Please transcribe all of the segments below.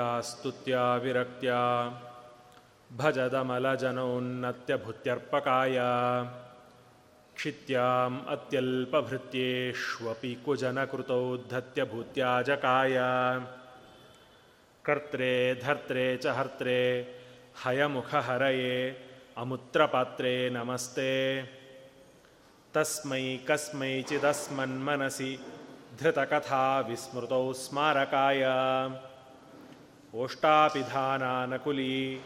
स्तुत्या विरक्त्या भजदमलजनोन्नत्यभूत्यर्पकाय। क्षित्याम् अत्यल्पभृत्येष्वपि कुजनकृतौद्धत्यभूत्याजकाय। कर्त्रे धर्त्रे च हर्त्रे हयमुखहरये अमुत्रपात्रे नमस्ते। तस्मै कस्मैचिदस्मन्मनसि धृतकथा विस्मृतौ स्मारकाय। ओष्टापिधानानकुली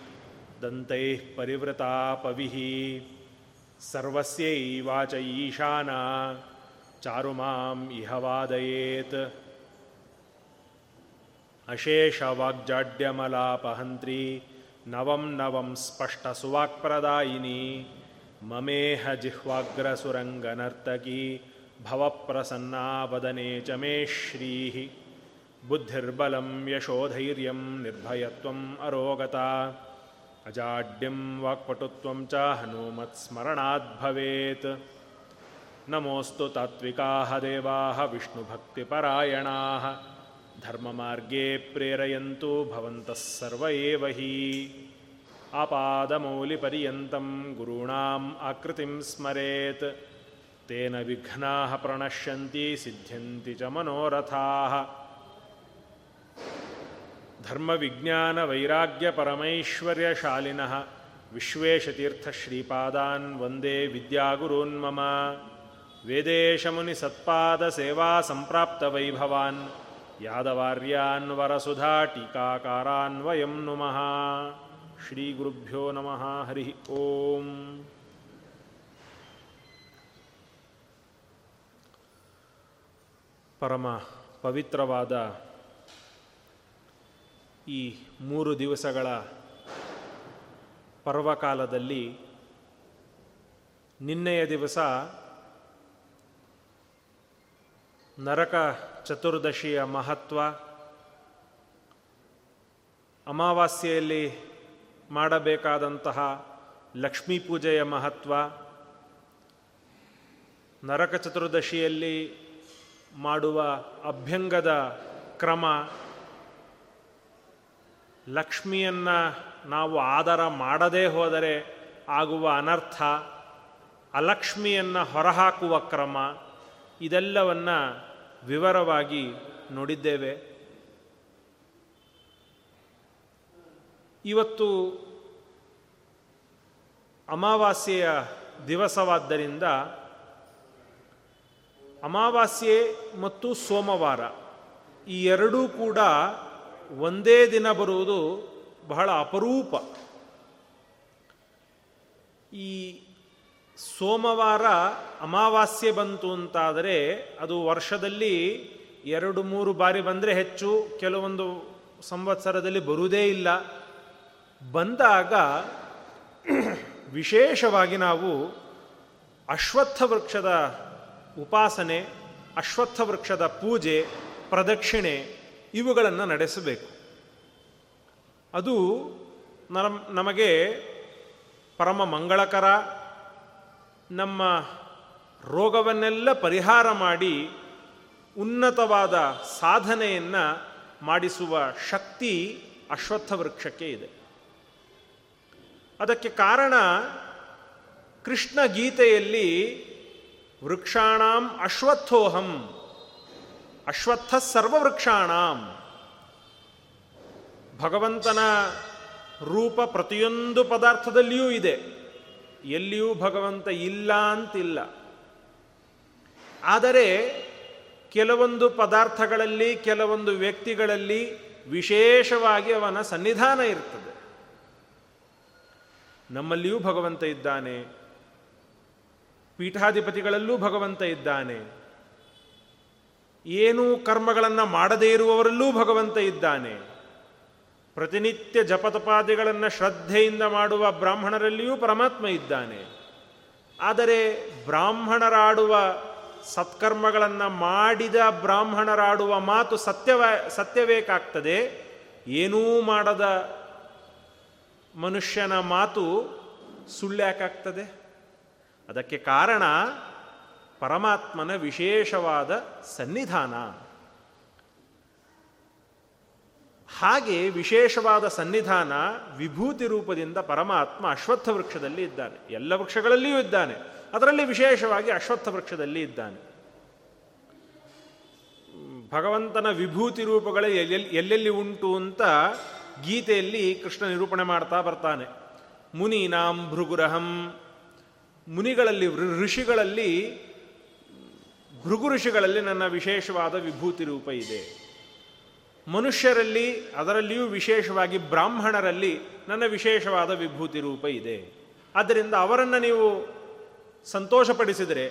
दन्तैः परिवृता पविः सर्वस्यैवाच ईशाना चारुमाम् इह वादयेत्। अशेषवाग्जाड्यमलापहन्त्री नवं नवं स्पष्टसुवाक्प्रदायिनी ममेह जिह्वाग्रसुरङ्गनर्तकी भवप्रसन्ना वदने च मे श्रीः बुद्धिर्बलं यशोधैर्यं निर्भयत्वम् अरोगता। अजाड्यं वाक्पटुत्वं च हनुमत्स्मरणाद्भवेत् नमोऽस्तु तात्विकाः देवाः विष्णुभक्तिपरायणाः। धर्ममार्गे प्रेरयन्तु भवन्तः सर्व एव हि। आपादमौलिपर्यन्तं गुरूणाम् आकृतिं स्मरेत्। तेन विघ्नाः प्रणश्यन्ति सिद्ध्यन्ति च मनोरथाः ಧರ್ಮವಿಜ್ಞಾನ ವೈರಾಗ್ಯ ಪರಮೈಶ್ವರ್ಯ ಶಾಲಿನಃ ವಿಶ್ವೇಶತೀರ್ಥ ಶ್ರೀಪಾದಾನ್ ವಂದೇ ವಿದ್ಯಾಗುರೋನ್ಮಮ. ವೇದೇಶಮುನಿ ಸತ್ಪಾದ ಸೇವಾ ಸಂಪ್ರಾಪ್ತ ವೈಭವಾನ್ ಯಾದವಾರ್ಯಾನ್ ವರಸುಧಾ ಟೀಕಾಕಾರಾನ್ ವಯಂ ನುಮಃ. ಶ್ರೀ ಗುರುಭ್ಯೋ ನಮಃ. ಹರಿ ಓಂ. ಪರಮ ಪವಿತ್ರವಾದ ಈ ಮೂರು ದಿವಸಗಳ ಪರ್ವಕಾಲದಲ್ಲಿ ನಿನ್ನೆಯ ದಿವಸ ನರಕ ಚತುರ್ದಶಿಯ ಮಹತ್ವ ಅಮಾವಾಸ್ಯೆಯಲ್ಲಿ ಮಾಡಬೇಕಾದಂತಹ ಲಕ್ಷ್ಮೀ ಪೂಜೆಯ ಮಹತ್ವ, ನರಕ ಚತುರ್ದಶಿಯಲ್ಲಿ ಮಾಡುವ ಅಭ್ಯಂಗದ ಕ್ರಮ ಲಕ್ಷ್ಮಿಯನ್ನು ನಾವು ಆದರ ಮಾಡದೇ ಹೋದರೆ ಆಗುವ ಅನರ್ಥ, ಅಲಕ್ಷ್ಮಿಯನ್ನು ಹೊರಹಾಕುವ ಕ್ರಮ, ಇದೆಲ್ಲವನ್ನು ವಿವರವಾಗಿ ನೋಡಿದ್ದೇವೆ. ಇವತ್ತು ಅಮಾವಾಸ್ಯೆಯ ದಿವಸವಾದ್ದರಿಂದ ಅಮಾವಾಸ್ಯೆ ಮತ್ತು ಸೋಮವಾರ ಈ ಎರಡೂ ಕೂಡ ಒಂದೇ ದಿನ ಬರುವುದು ಬಹಳ ಅಪರೂಪ. ಈ ಸೋಮವಾರ ಅಮಾವಾಸ್ಯೆ ಬಂತು ಅಂತಾದರೆ ಅದು ವರ್ಷದಲ್ಲಿ ಎರಡು ಮೂರು ಬಾರಿ ಬಂದರೆ ಹೆಚ್ಚು, ಕೆಲವೊಂದು ಸಂವತ್ಸರದಲ್ಲಿ ಬರುವುದೇ ಇಲ್ಲ. ಬಂದಾಗ ವಿಶೇಷವಾಗಿ ನಾವು ಅಶ್ವತ್ಥ ವೃಕ್ಷದ ಉಪಾಸನೆ, ಅಶ್ವತ್ಥ ವೃಕ್ಷದ ಪೂಜೆ, ಪ್ರದಕ್ಷಿಣೆ ಇವುಗಳನ್ನು ನಡೆಸಬೇಕು. ಅದು ನಮಗೆ ಪರಮ ಮಂಗಳಕರ, ನಮ್ಮ ರೋಗವನ್ನೆಲ್ಲ ಪರಿಹಾರ ಮಾಡಿ ಉನ್ನತವಾದ ಸಾಧನೆಯನ್ನು ಮಾಡಿಸುವ ಶಕ್ತಿ ಅಶ್ವತ್ಥ ವೃಕ್ಷಕ್ಕೆ ಇದೆ. ಅದಕ್ಕೆ ಕಾರಣ ಕೃಷ್ಣ ಗೀತೆಯಲ್ಲಿ ವೃಕ್ಷಾಣಾಂ ಅಶ್ವತ್ಥೋಹಂ ಅಶ್ವತ್ಥ ಸರ್ವವೃಕ್ಷಾಣಾಂ. ಭಗವಂತನ ರೂಪ ಪ್ರತಿಯೊಂದು ಪದಾರ್ಥದಲ್ಲಿಯೂ ಇದೆ. ಎಲ್ಲಿಯೂ ಭಗವಂತ ಇಲ್ಲ ಅಂತಿಲ್ಲ. ಆದರೆ ಕೆಲವೊಂದು ಪದಾರ್ಥಗಳಲ್ಲಿ, ಕೆಲವೊಂದು ವ್ಯಕ್ತಿಗಳಲ್ಲಿ ವಿಶೇಷವಾಗಿ ಅವನ ಸನ್ನಿಧಾನ ಇರ್ತದೆ. ನಮ್ಮಲ್ಲಿಯೂ ಭಗವಂತ ಇದ್ದಾನೆ. ಪೀಠಾಧಿಪತಿಗಳಲ್ಲೂ ಭಗವಂತ ಇದ್ದಾನೆ. ಏನೂ ಕರ್ಮಗಳನ್ನು ಮಾಡದೇ ಇರುವವರಲ್ಲೂ ಭಗವಂತ ಇದ್ದಾನೆ. ಪ್ರತಿನಿತ್ಯ ಜಪತಪಾದಿಗಳನ್ನು ಶ್ರದ್ಧೆಯಿಂದ ಮಾಡುವ ಬ್ರಾಹ್ಮಣರಲ್ಲಿಯೂ ಪರಮಾತ್ಮ ಇದ್ದಾನೆ. ಆದರೆ ಬ್ರಾಹ್ಮಣರಾಡುವ ಸತ್ಕರ್ಮಗಳನ್ನು ಮಾಡಿದ ಬ್ರಾಹ್ಮಣರಾಡುವ ಮಾತು ಸತ್ಯವ, ಸತ್ಯವೇಕಾಗ್ತದೆ. ಏನೂ ಮಾಡದ ಮನುಷ್ಯನ ಮಾತು ಸುಳ್ಳ್ಯಾಕಾಗ್ತದೆ. ಅದಕ್ಕೆ ಕಾರಣ ಪರಮಾತ್ಮನ ವಿಶೇಷವಾದ ಸನ್ನಿಧಾನ. ಹಾಗೆ ವಿಶೇಷವಾದ ಸನ್ನಿಧಾನ ವಿಭೂತಿ ರೂಪದಿಂದ ಪರಮಾತ್ಮ ಅಶ್ವತ್ಥ ವೃಕ್ಷದಲ್ಲಿ ಇದ್ದಾನೆ. ಎಲ್ಲ ವೃಕ್ಷಗಳಲ್ಲಿಯೂ ಇದ್ದಾನೆ. ಅದರಲ್ಲಿ ವಿಶೇಷವಾಗಿ ಅಶ್ವತ್ಥ ವೃಕ್ಷದಲ್ಲಿ ಇದ್ದಾನೆ. ಭಗವಂತನ ವಿಭೂತಿ ರೂಪಗಳೇ ಎಲ್ಲೆಲ್ಲಿ ಉಂಟು ಅಂತ ಗೀತೆಯಲ್ಲಿ ಕೃಷ್ಣ ನಿರೂಪಣೆ ಮಾಡ್ತಾ ಬರ್ತಾನೆ. ಮುನೀನಾಂ ಭೃಗುರಹಂ. ಮುನಿಗಳಲ್ಲಿ ಋಷಿಗಳಲ್ಲಿ ಭೃಗು ಋಷಿಗಳಲ್ಲಿ ನನ್ನ ವಿಶೇಷವಾದ ವಿಭೂತಿ ರೂಪ ಇದೆ. ಮನುಷ್ಯರಲ್ಲಿ, ಅದರಲ್ಲಿಯೂ ವಿಶೇಷವಾಗಿ ಬ್ರಾಹ್ಮಣರಲ್ಲಿ ನನ್ನ ವಿಶೇಷವಾದ ವಿಭೂತಿ ರೂಪ ಇದೆ. ಆದ್ದರಿಂದ ಅವರನ್ನು ನೀವು ಸಂತೋಷಪಡಿಸಿದರೆ,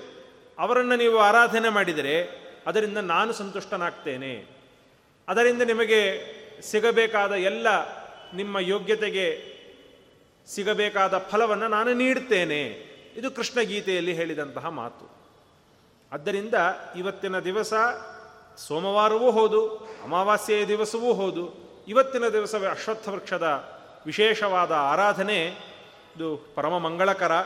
ಅವರನ್ನು ನೀವು ಆರಾಧನೆ ಮಾಡಿದರೆ, ಅದರಿಂದ ನಾನು ಸಂತುಷ್ಟನಾಗ್ತೇನೆ. ಅದರಿಂದ ನಿಮಗೆ ಸಿಗಬೇಕಾದ ಎಲ್ಲ ನಿಮ್ಮ ಯೋಗ್ಯತೆಗೆ ಸಿಗಬೇಕಾದ ಫಲವನ್ನು ನಾನು ನೀಡುತ್ತೇನೆ. ಇದು ಕೃಷ್ಣ ಗೀತೆಯಲ್ಲಿ ಹೇಳಿದಂತಹ ಮಾತು. ಆದ್ದರಿಂದ ಇವತ್ತಿನ ದಿವಸ ಸೋಮವಾರವೂ ಹೌದು, ಅಮಾವಾಸ್ಯೆಯ ದಿವಸವೂ ಹೌದು. ಇವತ್ತಿನ ದಿವಸವೇ ಅಶ್ವತ್ಥ ವೃಕ್ಷದ ವಿಶೇಷವಾದ ಆರಾಧನೆ. ಇದು ಪರಮ ಮಂಗಳಕರ.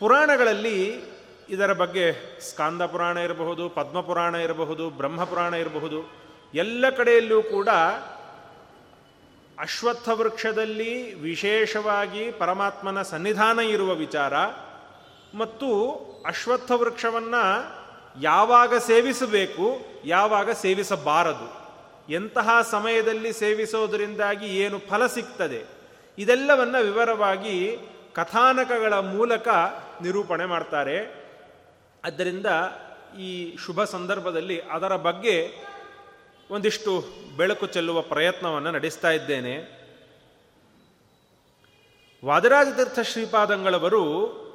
ಪುರಾಣಗಳಲ್ಲಿ ಇದರ ಬಗ್ಗೆ ಸ್ಕಾಂದ ಪುರಾಣ ಇರಬಹುದು ಪದ್ಮಪುರಾಣ ಇರಬಹುದು ಬ್ರಹ್ಮಪುರಾಣ ಇರಬಹುದು. ಎಲ್ಲ ಕಡೆಯಲ್ಲೂ ಕೂಡ ಅಶ್ವತ್ಥ ವೃಕ್ಷದಲ್ಲಿ ವಿಶೇಷವಾಗಿ ಪರಮಾತ್ಮನ ಸನ್ನಿಧಾನ ಇರುವ ವಿಚಾರ. ಮತ್ತು ಅಶ್ವತ್ಥ ವೃಕ್ಷವನ್ನು ಯಾವಾಗ ಸೇವಿಸಬೇಕು, ಯಾವಾಗ ಸೇವಿಸಬಾರದು? ಎಂತಹ ಸಮಯದಲ್ಲಿ ಸೇವಿಸೋದರಿಂದಾಗಿ ಏನು ಫಲ ಸಿಗ್ತದೆ? ಇದೆಲ್ಲವನ್ನ ವಿವರವಾಗಿ ಕಥಾನಕಗಳ ಮೂಲಕ ನಿರೂಪಣೆ ಮಾಡ್ತಾರೆ. ಆದ್ದರಿಂದ ಈ ಶುಭ ಸಂದರ್ಭದಲ್ಲಿ ಅದರ ಬಗ್ಗೆ ಒಂದಿಷ್ಟು ಬೆಳಕು ಚೆಲ್ಲುವ ಪ್ರಯತ್ನವನ್ನು ನಡೆಸ್ತಾ ಇದ್ದೇನೆ. ವಾದರಾಜತೀರ್ಥ ಶ್ರೀಪಾದಂಗಳವರು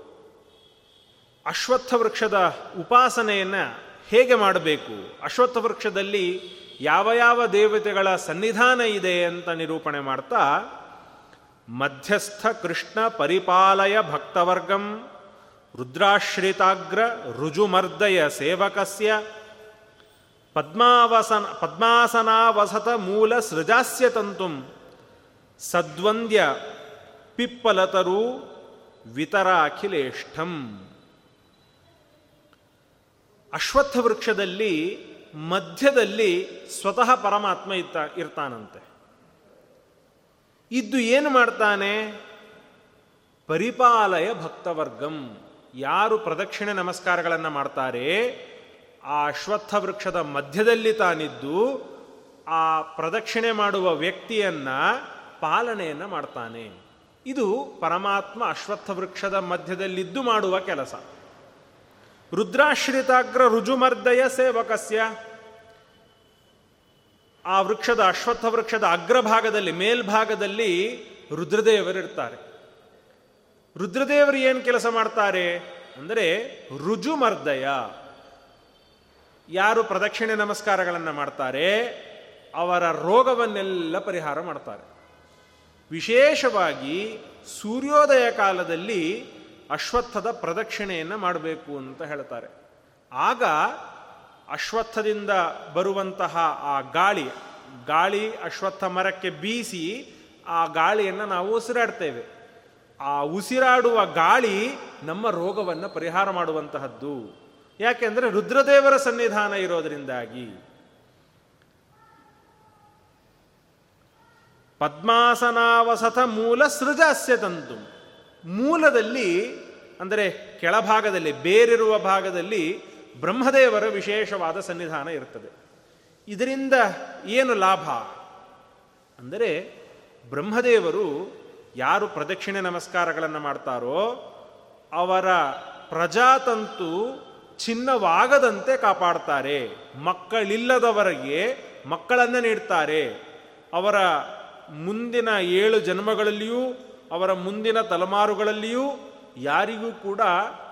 ಅಶ್ವತ್ಥ ವೃಕ್ಷದ ಉಪಾಸನೆಯನ್ನು ಹೇಗೆ ಮಾಡಬೇಕು? ಅಶ್ವತ್ಥ ವೃಕ್ಷದಲ್ಲಿ ಯಾವ ಯಾವ ದೇವತೆಗಳ ಸನ್ನಿಧಾನ ಇದೆ ಅಂತ ನಿರೂಪಣೆ ಮಾಡ್ತಾ, ಮಧ್ಯಸ್ಥ ಕೃಷ್ಣ ಪರಿಪಾಲಯ ಭಕ್ತವರ್ಗಂ, ರುದ್ರಾಶ್ರಿತಾಗ್ರ ರುಜುಮರ್ದಯ ಸೇವಕಸ್ಯ, ಪದ್ಮಾವಸನ, ಪದ್ಮಾಸನಾವಸತ ಮೂಲ ಸೃಜಾಸ್ಯ ತಂತುಂ, ಸದ್ವಂದ್ಯ ಪಿಪ್ಪಲತರು ವಿತರ ಅಖಿಲೇಷ್ಠಂ ಅಶ್ವತ್ಥ ವೃಕ್ಷದಲ್ಲಿ ಮಧ್ಯದಲ್ಲಿ ಸ್ವತಃ ಪರಮಾತ್ಮ ಇತ್ತ, ಇರ್ತಾನಂತೆ. ಇದ್ದು ಏನು ಮಾಡ್ತಾನೆ? ಪರಿಪಾಲಯ ಭಕ್ತವರ್ಗಂ. ಯಾರು ಪ್ರದಕ್ಷಿಣೆ ನಮಸ್ಕಾರಗಳನ್ನು ಮಾಡ್ತಾರೆ, ಆ ಅಶ್ವತ್ಥ ವೃಕ್ಷದ ಮಧ್ಯದಲ್ಲಿ ತಾನಿದ್ದು, ಆ ಪ್ರದಕ್ಷಿಣೆ ಮಾಡುವ ವ್ಯಕ್ತಿಯನ್ನ ಪಾಲನೆಯನ್ನು ಮಾಡ್ತಾನೆ. ಇದು ಪರಮಾತ್ಮ ಅಶ್ವತ್ಥ ವೃಕ್ಷದ ಮಧ್ಯದಲ್ಲಿದ್ದು ಮಾಡುವ ಕೆಲಸ. ರುದ್ರಾಶ್ರಿತಾಗ್ರ ರುಜುಮರ್ದಯ ಸೇವಕಸ್ಯ. ಆ ವೃಕ್ಷದ ಅಶ್ವತ್ಥ ವೃಕ್ಷದ ಅಗ್ರಭಾಗದಲ್ಲಿ, ಮೇಲ್ಭಾಗದಲ್ಲಿ ರುದ್ರದೇವರಿರ್ತಾರೆ. ರುದ್ರದೇವರು ಏನು ಕೆಲಸ ಮಾಡ್ತಾರೆ ಅಂದರೆ ರುಜುಮರ್ದಯ. ಯಾರು ಪ್ರದಕ್ಷಿಣೆ ನಮಸ್ಕಾರಗಳನ್ನು ಮಾಡ್ತಾರೆ, ಅವರ ರೋಗವನ್ನೆಲ್ಲ ಪರಿಹಾರ ಮಾಡ್ತಾರೆ. ವಿಶೇಷವಾಗಿ ಸೂರ್ಯೋದಯ ಕಾಲದಲ್ಲಿ ಅಶ್ವತ್ಥದ ಪ್ರದಕ್ಷಿಣೆಯನ್ನು ಮಾಡಬೇಕು ಅಂತ ಹೇಳ್ತಾರೆ. ಆಗ ಅಶ್ವತ್ಥದಿಂದ ಬರುವಂತಹ ಆ ಗಾಳಿ ಗಾಳಿ ಅಶ್ವತ್ಥ ಮರಕ್ಕೆ ಬೀಸಿ ಆ ಗಾಳಿಯನ್ನು ನಾವು ಉಸಿರಾಡ್ತೇವೆ. ಆ ಉಸಿರಾಡುವ ಗಾಳಿ ನಮ್ಮ ರೋಗವನ್ನು ಪರಿಹಾರ ಮಾಡುವಂತಹದ್ದು. ಯಾಕೆಂದರೆ ರುದ್ರದೇವರ ಸನ್ನಿಧಾನ ಇರೋದರಿಂದಾಗಿ. ಪದ್ಮಾಸನಾವಸತ ಮೂಲ ಸೃಜಾಸ್ಯ ತಂತು ಮೂಲದಲ್ಲಿ, ಅಂದರೆ ಕೆಳಭಾಗದಲ್ಲಿ, ಬೇರಿರುವ ಭಾಗದಲ್ಲಿ ಬ್ರಹ್ಮದೇವರ ವಿಶೇಷವಾದ ಸನ್ನಿಧಾನ ಇರ್ತದೆ. ಇದರಿಂದ ಏನು ಲಾಭ? ಅಂದರೆ ಬ್ರಹ್ಮದೇವರು ಯಾರು ಪ್ರದಕ್ಷಿಣೆ ನಮಸ್ಕಾರಗಳನ್ನು ಮಾಡ್ತಾರೋ, ಅವರ ಪ್ರಜಾತಂತು ಚಿನ್ನವಾಗದಂತೆ ಕಾಪಾಡ್ತಾರೆ. ಮಕ್ಕಳಿಲ್ಲದವರಿಗೆ ಮಕ್ಕಳನ್ನು ನೀಡ್ತಾರೆ. ಅವರ ಮುಂದಿನ ಏಳು ಜನ್ಮಗಳಲ್ಲಿಯೂ ಅವರ ಮುಂದಿನ ತಲೆಮಾರುಗಳಲ್ಲಿಯೂ ಯಾರಿಗೂ ಕೂಡ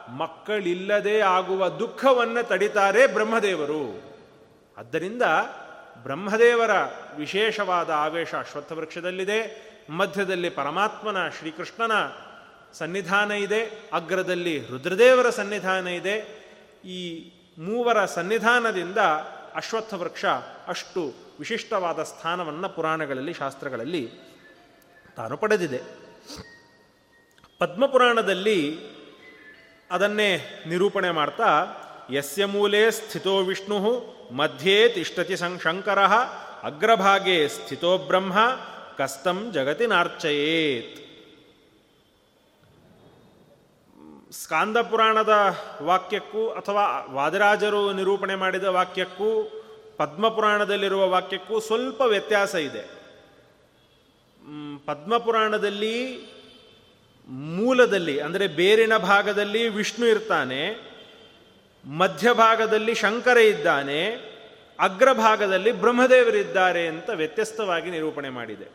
ಮಕ್ಕಳಿಲ್ಲದೆ ಆಗುವ ದುಃಖವನ್ನು ತಡಿತಾರೆ ಬ್ರಹ್ಮದೇವರು. ಆದ್ದರಿಂದ ಬ್ರಹ್ಮದೇವರ ವಿಶೇಷವಾದ ಆವೇಶ ಅಶ್ವತ್ಥ ವೃಕ್ಷದಲ್ಲಿದೆ ಮಧ್ಯದಲ್ಲಿ ಪರಮಾತ್ಮನ, ಶ್ರೀಕೃಷ್ಣನ ಸನ್ನಿಧಾನ ಇದೆ, ಅಗ್ರದಲ್ಲಿ ರುದ್ರದೇವರ ಸನ್ನಿಧಾನ ಇದೆ. ಈ ಮೂವರ ಸನ್ನಿಧಾನದಿಂದ ಅಶ್ವತ್ಥ ವೃಕ್ಷ ಅಷ್ಟು ವಿಶಿಷ್ಟವಾದ ಸ್ಥಾನವನ್ನು ಪುರಾಣಗಳಲ್ಲಿ, ಶಾಸ್ತ್ರಗಳಲ್ಲಿ ತಾನು ಪಡೆದಿದೆ. ಪದ್ಮಪುರಾಣದಲ್ಲಿ ಅದನ್ನೇ ನಿರೂಪಣೆ ಮಾಡ್ತಾ, ಯಸ್ಯ ಮೂಲೆ ಸ್ಥಿತೋ ವಿಷ್ಣು, ಮಧ್ಯೆ ತಿಷ್ಟತಿ ಶಂಕರ, ಅಗ್ರಭಾಗೆ ಸ್ಥಿತೋ ಬ್ರಹ್ಮ, ಕಸ್ತಂ ಜಗತಿನಾರ್ಚಯೇತ್ ಸ್ಕಾಂದ ಪುರಾಣದ ವಾಕ್ಯಕ್ಕೂ ಅಥವಾ ವಾದರಾಜರು ನಿರೂಪಣೆ ಮಾಡಿದ ವಾಕ್ಯಕ್ಕೂ, ಪದ್ಮಪುರಾಣದಲ್ಲಿರುವ ವಾಕ್ಯಕ್ಕೂ ಸ್ವಲ್ಪ ವ್ಯತ್ಯಾಸ ಇದೆ. ಪದ್ಮಪುರಾಣದಲ್ಲಿ ಮೂಲದಲ್ಲಿ, ಅಂದರೆ ಬೇರಿನ ಭಾಗದಲ್ಲಿ ವಿಷ್ಣು ಇರ್ತಾನೆ ಮಧ್ಯಭಾಗದಲ್ಲಿ ಶಂಕರ ಇದ್ದಾನೆ ಅಗ್ರಭಾಗದಲ್ಲಿ ಬ್ರಹ್ಮದೇವರಿದ್ದಾರೆ ಅಂತ ವ್ಯತ್ಯಸ್ತವಾಗಿ ನಿರೂಪಣೆ ಮಾಡಿದೆ.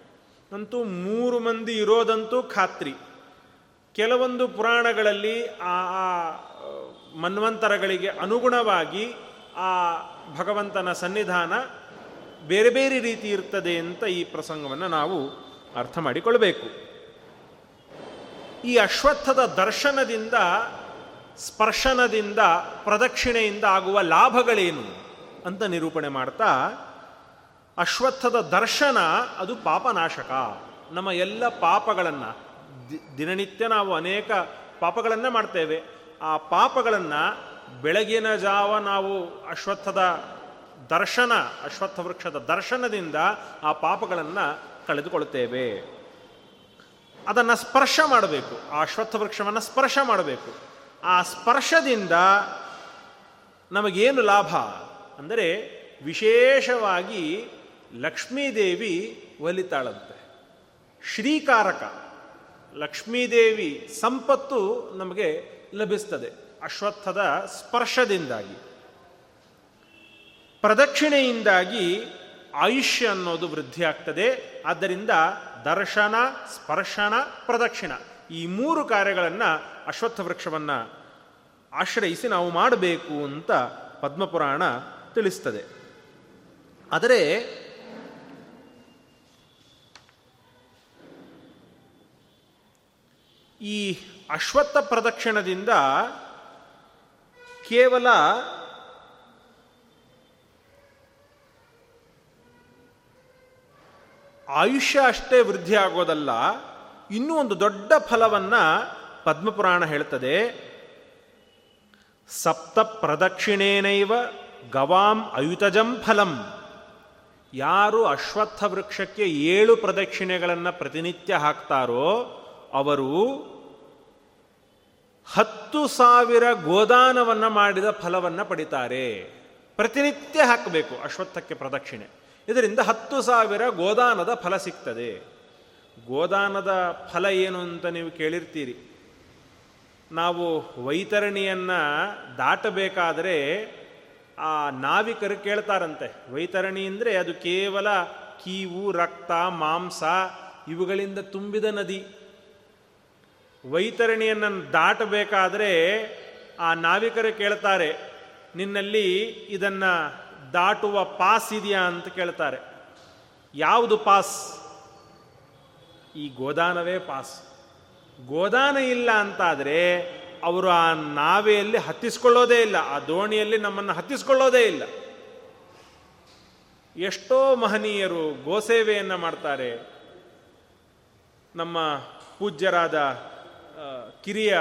ಅಂತೂ ಮೂರು ಮಂದಿ ಇರೋದಂತೂ ಖಾತ್ರಿ. ಕೆಲವೊಂದು ಪುರಾಣಗಳಲ್ಲಿ ಆ, ಮನ್ವಂತರಗಳಿಗೆ ಅನುಗುಣವಾಗಿ ಆ ಭಗವಂತನ ಸನ್ನಿಧಾನ ಬೇರೆ ಬೇರೆ ರೀತಿ ಇರ್ತದೆ ಅಂತ ಈ ಪ್ರಸಂಗವನ್ನು ನಾವು ಅರ್ಥ ಮಾಡಿಕೊಳ್ಬೇಕು. ಈ ಅಶ್ವತ್ಥದ ದರ್ಶನದಿಂದ, ಸ್ಪರ್ಶನದಿಂದ, ಪ್ರದಕ್ಷಿಣೆಯಿಂದ ಆಗುವ ಲಾಭಗಳೇನು ಅಂತ ನಿರೂಪಣೆ ಮಾಡ್ತಾ, ಅಶ್ವತ್ಥದ ದರ್ಶನ ಅದು ಪಾಪನಾಶಕ. ನಮ್ಮ ಎಲ್ಲ ಪಾಪಗಳನ್ನು ದಿನನಿತ್ಯ ನಾವು ಅನೇಕ ಪಾಪಗಳನ್ನು ಮಾಡ್ತೇವೆ. ಆ ಪಾಪಗಳನ್ನು ಬೆಳಗಿನ ಜಾವ ನಾವು ಅಶ್ವತ್ಥದ ದರ್ಶನ ಅಶ್ವತ್ಥ ವೃಕ್ಷದ ದರ್ಶನದಿಂದ ಆ ಪಾಪಗಳನ್ನು ಕಳೆದುಕೊಳ್ತೇವೆ ಅದನ್ನು ಸ್ಪರ್ಶ ಮಾಡಬೇಕು. ಆ ಅಶ್ವತ್ಥ ವೃಕ್ಷವನ್ನು ಸ್ಪರ್ಶ ಮಾಡಬೇಕು. ಆ ಸ್ಪರ್ಶದಿಂದ ನಮಗೇನು ಲಾಭ? ಅಂದರೆ ವಿಶೇಷವಾಗಿ ಲಕ್ಷ್ಮೀದೇವಿ ಒಲಿತಾಳಂತೆ. ಶ್ರೀಕಾರಕ. ಲಕ್ಷ್ಮೀದೇವಿ ಸಂಪತ್ತು ನಮಗೆ ಲಭಿಸ್ತದೆ. ಅಶ್ವತ್ಥದ ಸ್ಪರ್ಶದಿಂದಾಗಿ. ಪ್ರದಕ್ಷಿಣೆಯಿಂದಾಗಿ ಆಯುಷ್ಯ ಅನ್ನೋದು ವೃದ್ಧಿ ಆಗ್ತದೆ. ಆದ್ದರಿಂದ ದರ್ಶನ, ಸ್ಪರ್ಶನ, ಪ್ರದಕ್ಷಿಣ ಈ ಮೂರು ಕಾರ್ಯಗಳನ್ನು ಅಶ್ವತ್ಥ ವೃಕ್ಷವನ್ನು ಆಶ್ರಯಿಸಿ ನಾವು ಮಾಡಬೇಕು ಅಂತ ಪದ್ಮಪುರಾಣ ತಿಳಿಸ್ತದೆ. ಆದರೆ ಈ ಅಶ್ವತ್ಥ ಪ್ರದಕ್ಷಿಣದಿಂದ ಕೇವಲ ಆಯುಷ್ಯ ಅಷ್ಟೇ ವೃದ್ಧಿ ಆಗೋದಲ್ಲ, ಇನ್ನೂ ಒಂದು ದೊಡ್ಡ ಫಲವನ್ನು ಪದ್ಮಪುರಾಣ ಹೇಳ್ತದೆ. ಸಪ್ತ ಪ್ರದಕ್ಷಿಣೇನೈವ ಗವಾಂ ಅಯುತಜಂ ಫಲಂ. ಯಾರು ಅಶ್ವತ್ಥ ವೃಕ್ಷಕ್ಕೆ ಏಳು ಪ್ರದಕ್ಷಿಣೆಗಳನ್ನು ಪ್ರತಿನಿತ್ಯ ಹಾಕ್ತಾರೋ, ಅವರು ಹತ್ತು ಸಾವಿರ ಗೋದಾನವನ್ನು ಮಾಡಿದ ಫಲವನ್ನು ಪಡಿತಾರೆ. ಪ್ರತಿನಿತ್ಯ ಹಾಕಬೇಕು ಅಶ್ವತ್ಥಕ್ಕೆ ಪ್ರದಕ್ಷಿಣೆ. ಇದರಿಂದ ಹತ್ತು ಸಾವಿರ ಗೋದಾನದ ಫಲ ಸಿಗ್ತದೆ. ಗೋದಾನದ ಫಲ ಏನು ಅಂತ ನೀವು ಕೇಳಿರ್ತೀರಿ. ನಾವು ವೈತರಣಿಯನ್ನು ದಾಟಬೇಕಾದರೆ ಆ ನಾವಿಕರು ಕೇಳ್ತಾರಂತೆ. ವೈತರಣಿ ಅಂದರೆ ಅದು ಕೇವಲ ಕೀವು, ರಕ್ತ, ಮಾಂಸ ಇವುಗಳಿಂದ ತುಂಬಿದ ನದಿ. ವೈತರಣಿಯನ್ನು ದಾಟಬೇಕಾದರೆ ಆ ನಾವಿಕರು ಕೇಳ್ತಾರೆ, ನಿನ್ನಲ್ಲಿ ಇದನ್ನು ದಾಟುವ ಪಾಸ್ ಇದೆಯಾ ಅಂತ ಕೇಳ್ತಾರೆ. ಯಾವುದು ಪಾಸ್? ಈ ಗೋದಾನವೇ ಪಾಸ್. ಗೋದಾನ ಇಲ್ಲ ಅಂತಾದರೆ ಅವರು ಆ ನಾವೆಯಲ್ಲಿ ಹತ್ತಿಸ್ಕೊಳ್ಳೋದೇ ಇಲ್ಲ, ಆ ದೋಣಿಯಲ್ಲಿ ನಮ್ಮನ್ನು ಹತ್ತಿಸ್ಕೊಳ್ಳೋದೇ ಇಲ್ಲ. ಎಷ್ಟೋ ಮಹನೀಯರು ಗೋಸೇವೆಯನ್ನು ಮಾಡ್ತಾರೆ. ನಮ್ಮ ಪೂಜ್ಯರಾದ ಕಿರಿಯ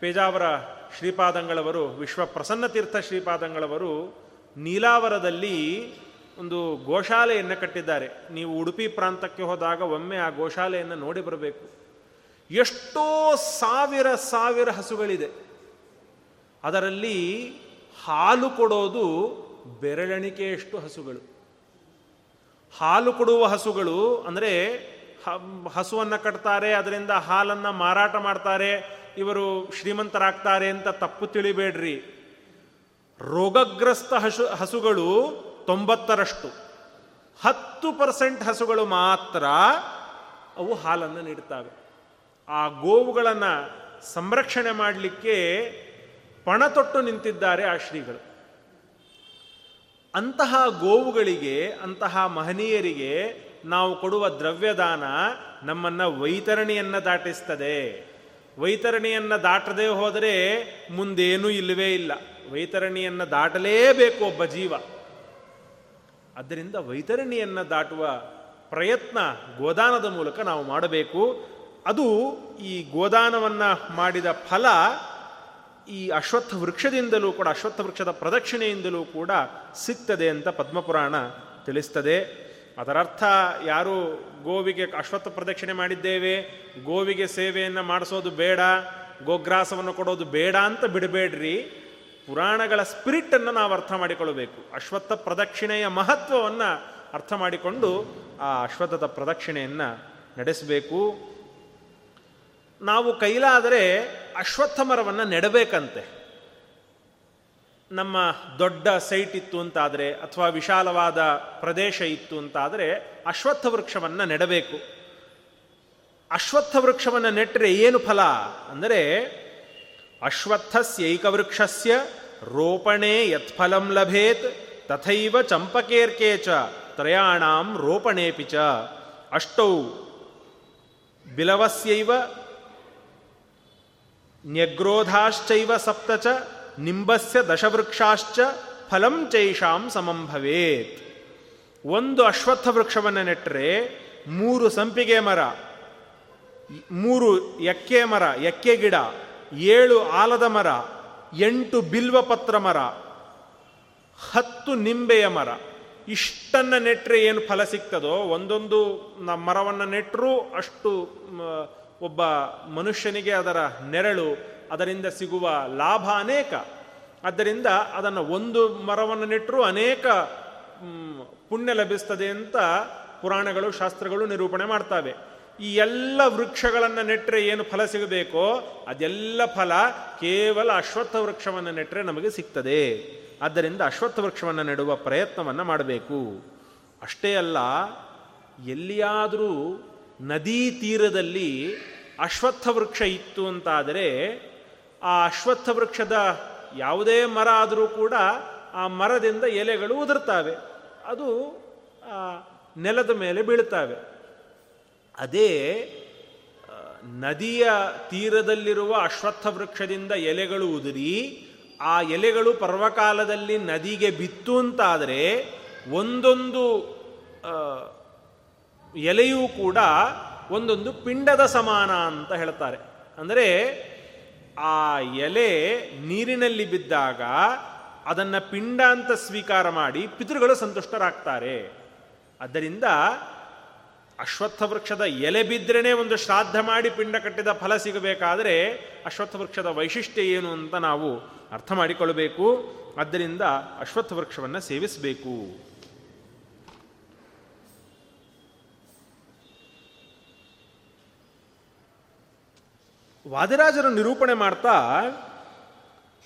ಪೇಜಾವರ ಶ್ರೀಪಾದಂಗಳವರು ವಿಶ್ವ ಪ್ರಸನ್ನತೀರ್ಥ ಶ್ರೀಪಾದಂಗಳವರು ನೀಲಾವರದಲ್ಲಿ ಒಂದು ಗೋಶಾಲೆಯನ್ನು ಕಟ್ಟಿದ್ದಾರೆ. ನೀವು ಉಡುಪಿ ಪ್ರಾಂತಕ್ಕೆ ಹೋದಾಗ ಒಮ್ಮೆ ಆ ಗೋಶಾಲೆಯನ್ನು ನೋಡಿ ಬರಬೇಕು. ಎಷ್ಟೋ ಸಾವಿರ ಸಾವಿರ ಹಸುಗಳಿದೆ. ಅದರಲ್ಲಿ ಹಾಲು ಕೊಡೋದು ಬೆರಳೆಣಿಕೆಯಷ್ಟು ಹಸುಗಳು. ಹಾಲು ಕೊಡುವ ಹಸುಗಳು ಅಂದರೆ ಹಸುವನ್ನು ಕಟ್ತಾರೆ, ಅದರಿಂದ ಹಾಲನ್ನು ಮಾರಾಟ ಮಾಡ್ತಾರೆ, ಇವರು ಶ್ರೀಮಂತರಾಗ್ತಾರೆ ಅಂತ ತಪ್ಪು ತಿಳಿಬೇಡ್ರಿ. ರೋಗಗ್ರಸ್ತ ಹಸು, ಹಸುಗಳು ತೊಂಬತ್ತರಷ್ಟು. ಹತ್ತು ಪರ್ಸೆಂಟ್ ಹಸುಗಳು ಮಾತ್ರ ಅವು ಹಾಲನ್ನು ನೀಡುತ್ತವೆ. ಆ ಗೋವುಗಳನ್ನು ಸಂರಕ್ಷಣೆ ಮಾಡಲಿಕ್ಕೆ ಪಣ ತೊಟ್ಟು ನಿಂತಿದ್ದಾರೆ ಆ ಶ್ರೀಗಳು. ಅಂತಹ ಗೋವುಗಳಿಗೆ, ಅಂತಹ ಮಹನೀಯರಿಗೆ ನಾವು ಕೊಡುವ ದ್ರವ್ಯದಾನ ನಮ್ಮನ್ನು ವೈತರಣಿಯನ್ನು ದಾಟಿಸ್ತದೆ. ವೈತರಣಿಯನ್ನು ದಾಟದೇ ಹೋದರೆ ಮುಂದೇನೂ ಇಲ್ಲವೇ ಇಲ್ಲ. ವೈತರಣಿಯನ್ನು ದಾಟಲೇಬೇಕು ಒಬ್ಬ ಜೀವ. ಅದರಿಂದ ವೈತರಣಿಯನ್ನು ದಾಟುವ ಪ್ರಯತ್ನ ಗೋದಾನದ ಮೂಲಕ ನಾವು ಮಾಡಬೇಕು. ಅದು ಈ ಗೋದಾನವನ್ನು ಮಾಡಿದ ಫಲ ಈ ಅಶ್ವತ್ಥ ವೃಕ್ಷದಿಂದಲೂ ಕೂಡ, ಅಶ್ವತ್ಥ ವೃಕ್ಷದ ಪ್ರದಕ್ಷಿಣೆಯಿಂದಲೂ ಕೂಡ ಸಿಗ್ತದೆ ಅಂತ ಪದ್ಮಪುರಾಣ ತಿಳಿಸ್ತದೆ. ಅದರರ್ಥ ಯಾರು ಗೋವಿಗೆ ಅಶ್ವತ್ಥ ಪ್ರದಕ್ಷಿಣೆ ಮಾಡಿದ್ದೇವೆ, ಗೋವಿಗೆ ಸೇವೆಯನ್ನು ಮಾಡಿಸೋದು ಬೇಡ, ಗೋಗ್ರಾಸವನ್ನು ಕೊಡೋದು ಬೇಡ ಅಂತ ಬಿಡಬೇಡ್ರಿ. ಪುರಾಣಗಳ ಸ್ಪಿರಿಟನ್ನು ನಾವು ಅರ್ಥ ಮಾಡಿಕೊಳ್ಳಬೇಕು. ಅಶ್ವತ್ಥ ಪ್ರದಕ್ಷಿಣೆಯ ಮಹತ್ವವನ್ನು ಅರ್ಥ ಮಾಡಿಕೊಂಡು ಆ ಅಶ್ವತ್ಥದ ಪ್ರದಕ್ಷಿಣೆಯನ್ನು ನಡೆಸಬೇಕು. ನಾವು ಕೈಲಾದರೆ ಅಶ್ವತ್ಥ ಮರವನ್ನು ನೆಡಬೇಕಂತೆ. ನಮ್ಮ ದೊಡ್ಡ ಸೈಟ್ ಇತ್ತು ಅಂತಾದರೆ ಅಥವಾ ವಿಶಾಲವಾದ ಪ್ರದೇಶ ಇತ್ತು ಅಂತಾದರೆ ಅಶ್ವತ್ಥ ವೃಕ್ಷವನ್ನು ನೆಡಬೇಕು. ಅಶ್ವತ್ಥ ವೃಕ್ಷವನ್ನು ನೆಟ್ಟರೆ ಏನು ಫಲ? ಅಂದರೆ ಅಶ್ವತ್ಥಸ್ಯೈಕವೃಕ್ಷಸ್ಯ ರೋಪಣೆ ಯತ್ಫಲಂ ಲಭೇತ್, ತಥೈವ ಚಂಪಕೇರ್ಕೆ ಚ, ತ್ರಯಾಣಾಂ ರೋಪಣೇಪಿ ಚ. ಅಷ್ಟೌ ಬಿಲವಸ್ಯೈವ, ನ್ಯಗ್ರೋಧಾಶ್ಚೈವ ಸಪ್ತ ಚ, ನಿಂಬಸ್ಯ ದಶವೃಕ್ಷಾಶ್ಚ, ಫಲಂ ಚೈಷಾಂ ಸಮಂ ಭವೇತ್. ಒಂದು ಅಶ್ವತ್ಥ ವೃಕ್ಷವನ್ನು ನೆಟ್ಟರೆ ಮೂರು ಸಂಪಿಗೆ ಮರ, ಮೂರು ಎಕ್ಕೆ ಮರ, ಎಕ್ಕೆ ಗಿಡ, ಏಳು ಆಲದ ಮರ ಎಂಟು ಬಿಲ್ವಪತ್ರ ಮರ, ಹತ್ತು ನಿಂಬೆಯ ಮರ. ಇಷ್ಟನ್ನು ನೆಟ್ಟರೆ ಏನು ಫಲ ಸಿಗ್ತದೋ? ಒಂದೊಂದು ಮರವನ್ನು ನೆಟ್ಟರೂ ಅಷ್ಟು ಒಬ್ಬ ಮನುಷ್ಯನಿಗೆ ಅದರ ನೆರಳು, ಅದರಿಂದ ಸಿಗುವ ಲಾಭ ಅನೇಕ. ಆದ್ದರಿಂದ ಅದನ್ನು ಒಂದು ಮರವನ್ನು ನೆಟ್ಟರೂ ಅನೇಕ ಪುಣ್ಯ ಲಭಿಸ್ತದೆ ಅಂತ ಪುರಾಣಗಳು, ಶಾಸ್ತ್ರಗಳು ನಿರೂಪಣೆ ಮಾಡ್ತವೆ. ಈ ಎಲ್ಲ ವೃಕ್ಷಗಳನ್ನು ನೆಟ್ಟರೆ ಏನು ಫಲ ಸಿಗಬೇಕೋ ಅದೆಲ್ಲ ಫಲ ಕೇವಲ ಅಶ್ವತ್ಥ ವೃಕ್ಷವನ್ನು ನೆಟ್ಟರೆ ನಮಗೆ ಸಿಗ್ತದೆ. ಆದ್ದರಿಂದ ಅಶ್ವತ್ಥ ವೃಕ್ಷವನ್ನು ನೆಡುವ ಪ್ರಯತ್ನವನ್ನು ಮಾಡಬೇಕು. ಅಷ್ಟೇ ಅಲ್ಲ, ಎಲ್ಲಿಯಾದರೂ ನದೀ ತೀರದಲ್ಲಿ ಅಶ್ವತ್ಥ ವೃಕ್ಷ ಇತ್ತು ಅಂತಾದರೆ, ಆ ಅಶ್ವತ್ಥ ವೃಕ್ಷದ ಯಾವುದೇ ಮರ ಆದರೂ ಕೂಡ ಆ ಮರದಿಂದ ಎಲೆಗಳು ಉದುರ್ತಾವೆ. ಅದು ನೆಲದ ಮೇಲೆ ಬೀಳ್ತವೆ. ಅದೇ ನದಿಯ ತೀರದಲ್ಲಿರುವ ಅಶ್ವತ್ಥ ವೃಕ್ಷದಿಂದ ಎಲೆಗಳು ಉದುರಿ, ಆ ಎಲೆಗಳು ಪರ್ವಕಾಲದಲ್ಲಿ ನದಿಗೆ ಬಿತ್ತು ಅಂತಾದರೆ ಒಂದೊಂದು ಎಲೆಯೂ ಕೂಡ ಒಂದೊಂದು ಪಿಂಡದ ಸಮಾನ ಅಂತ ಹೇಳ್ತಾರೆ. ಅಂದರೆ ಆ ಎಲೆ ನೀರಿನಲ್ಲಿ ಬಿದ್ದಾಗ ಅದನ್ನು ಪಿಂಡ ಅಂತ ಸ್ವೀಕಾರ ಮಾಡಿ ಪಿತೃಗಳು ಸಂತುಷ್ಟರಾಗ್ತಾರೆ. ಆದ್ದರಿಂದ ಅಶ್ವತ್ಥ ವೃಕ್ಷದ ಎಲೆ ಬಿದ್ದರೆ ಒಂದು ಶ್ರಾದ್ದ ಮಾಡಿ ಪಿಂಡ ಕಟ್ಟಿದ ಫಲ ಸಿಗಬೇಕಾದರೆ ಅಶ್ವತ್ಥ ವೃಕ್ಷದ ವೈಶಿಷ್ಟ್ಯ ಏನು ಅಂತ ನಾವು ಅರ್ಥ ಮಾಡಿಕೊಳ್ಳಬೇಕು ಆದ್ದರಿಂದ ಅಶ್ವತ್ಥ ವೃಕ್ಷವನ್ನು ಸೇವಿಸಬೇಕು. ವಾದಿರಾಜರು ನಿರೂಪಣೆ ಮಾಡ್ತಾ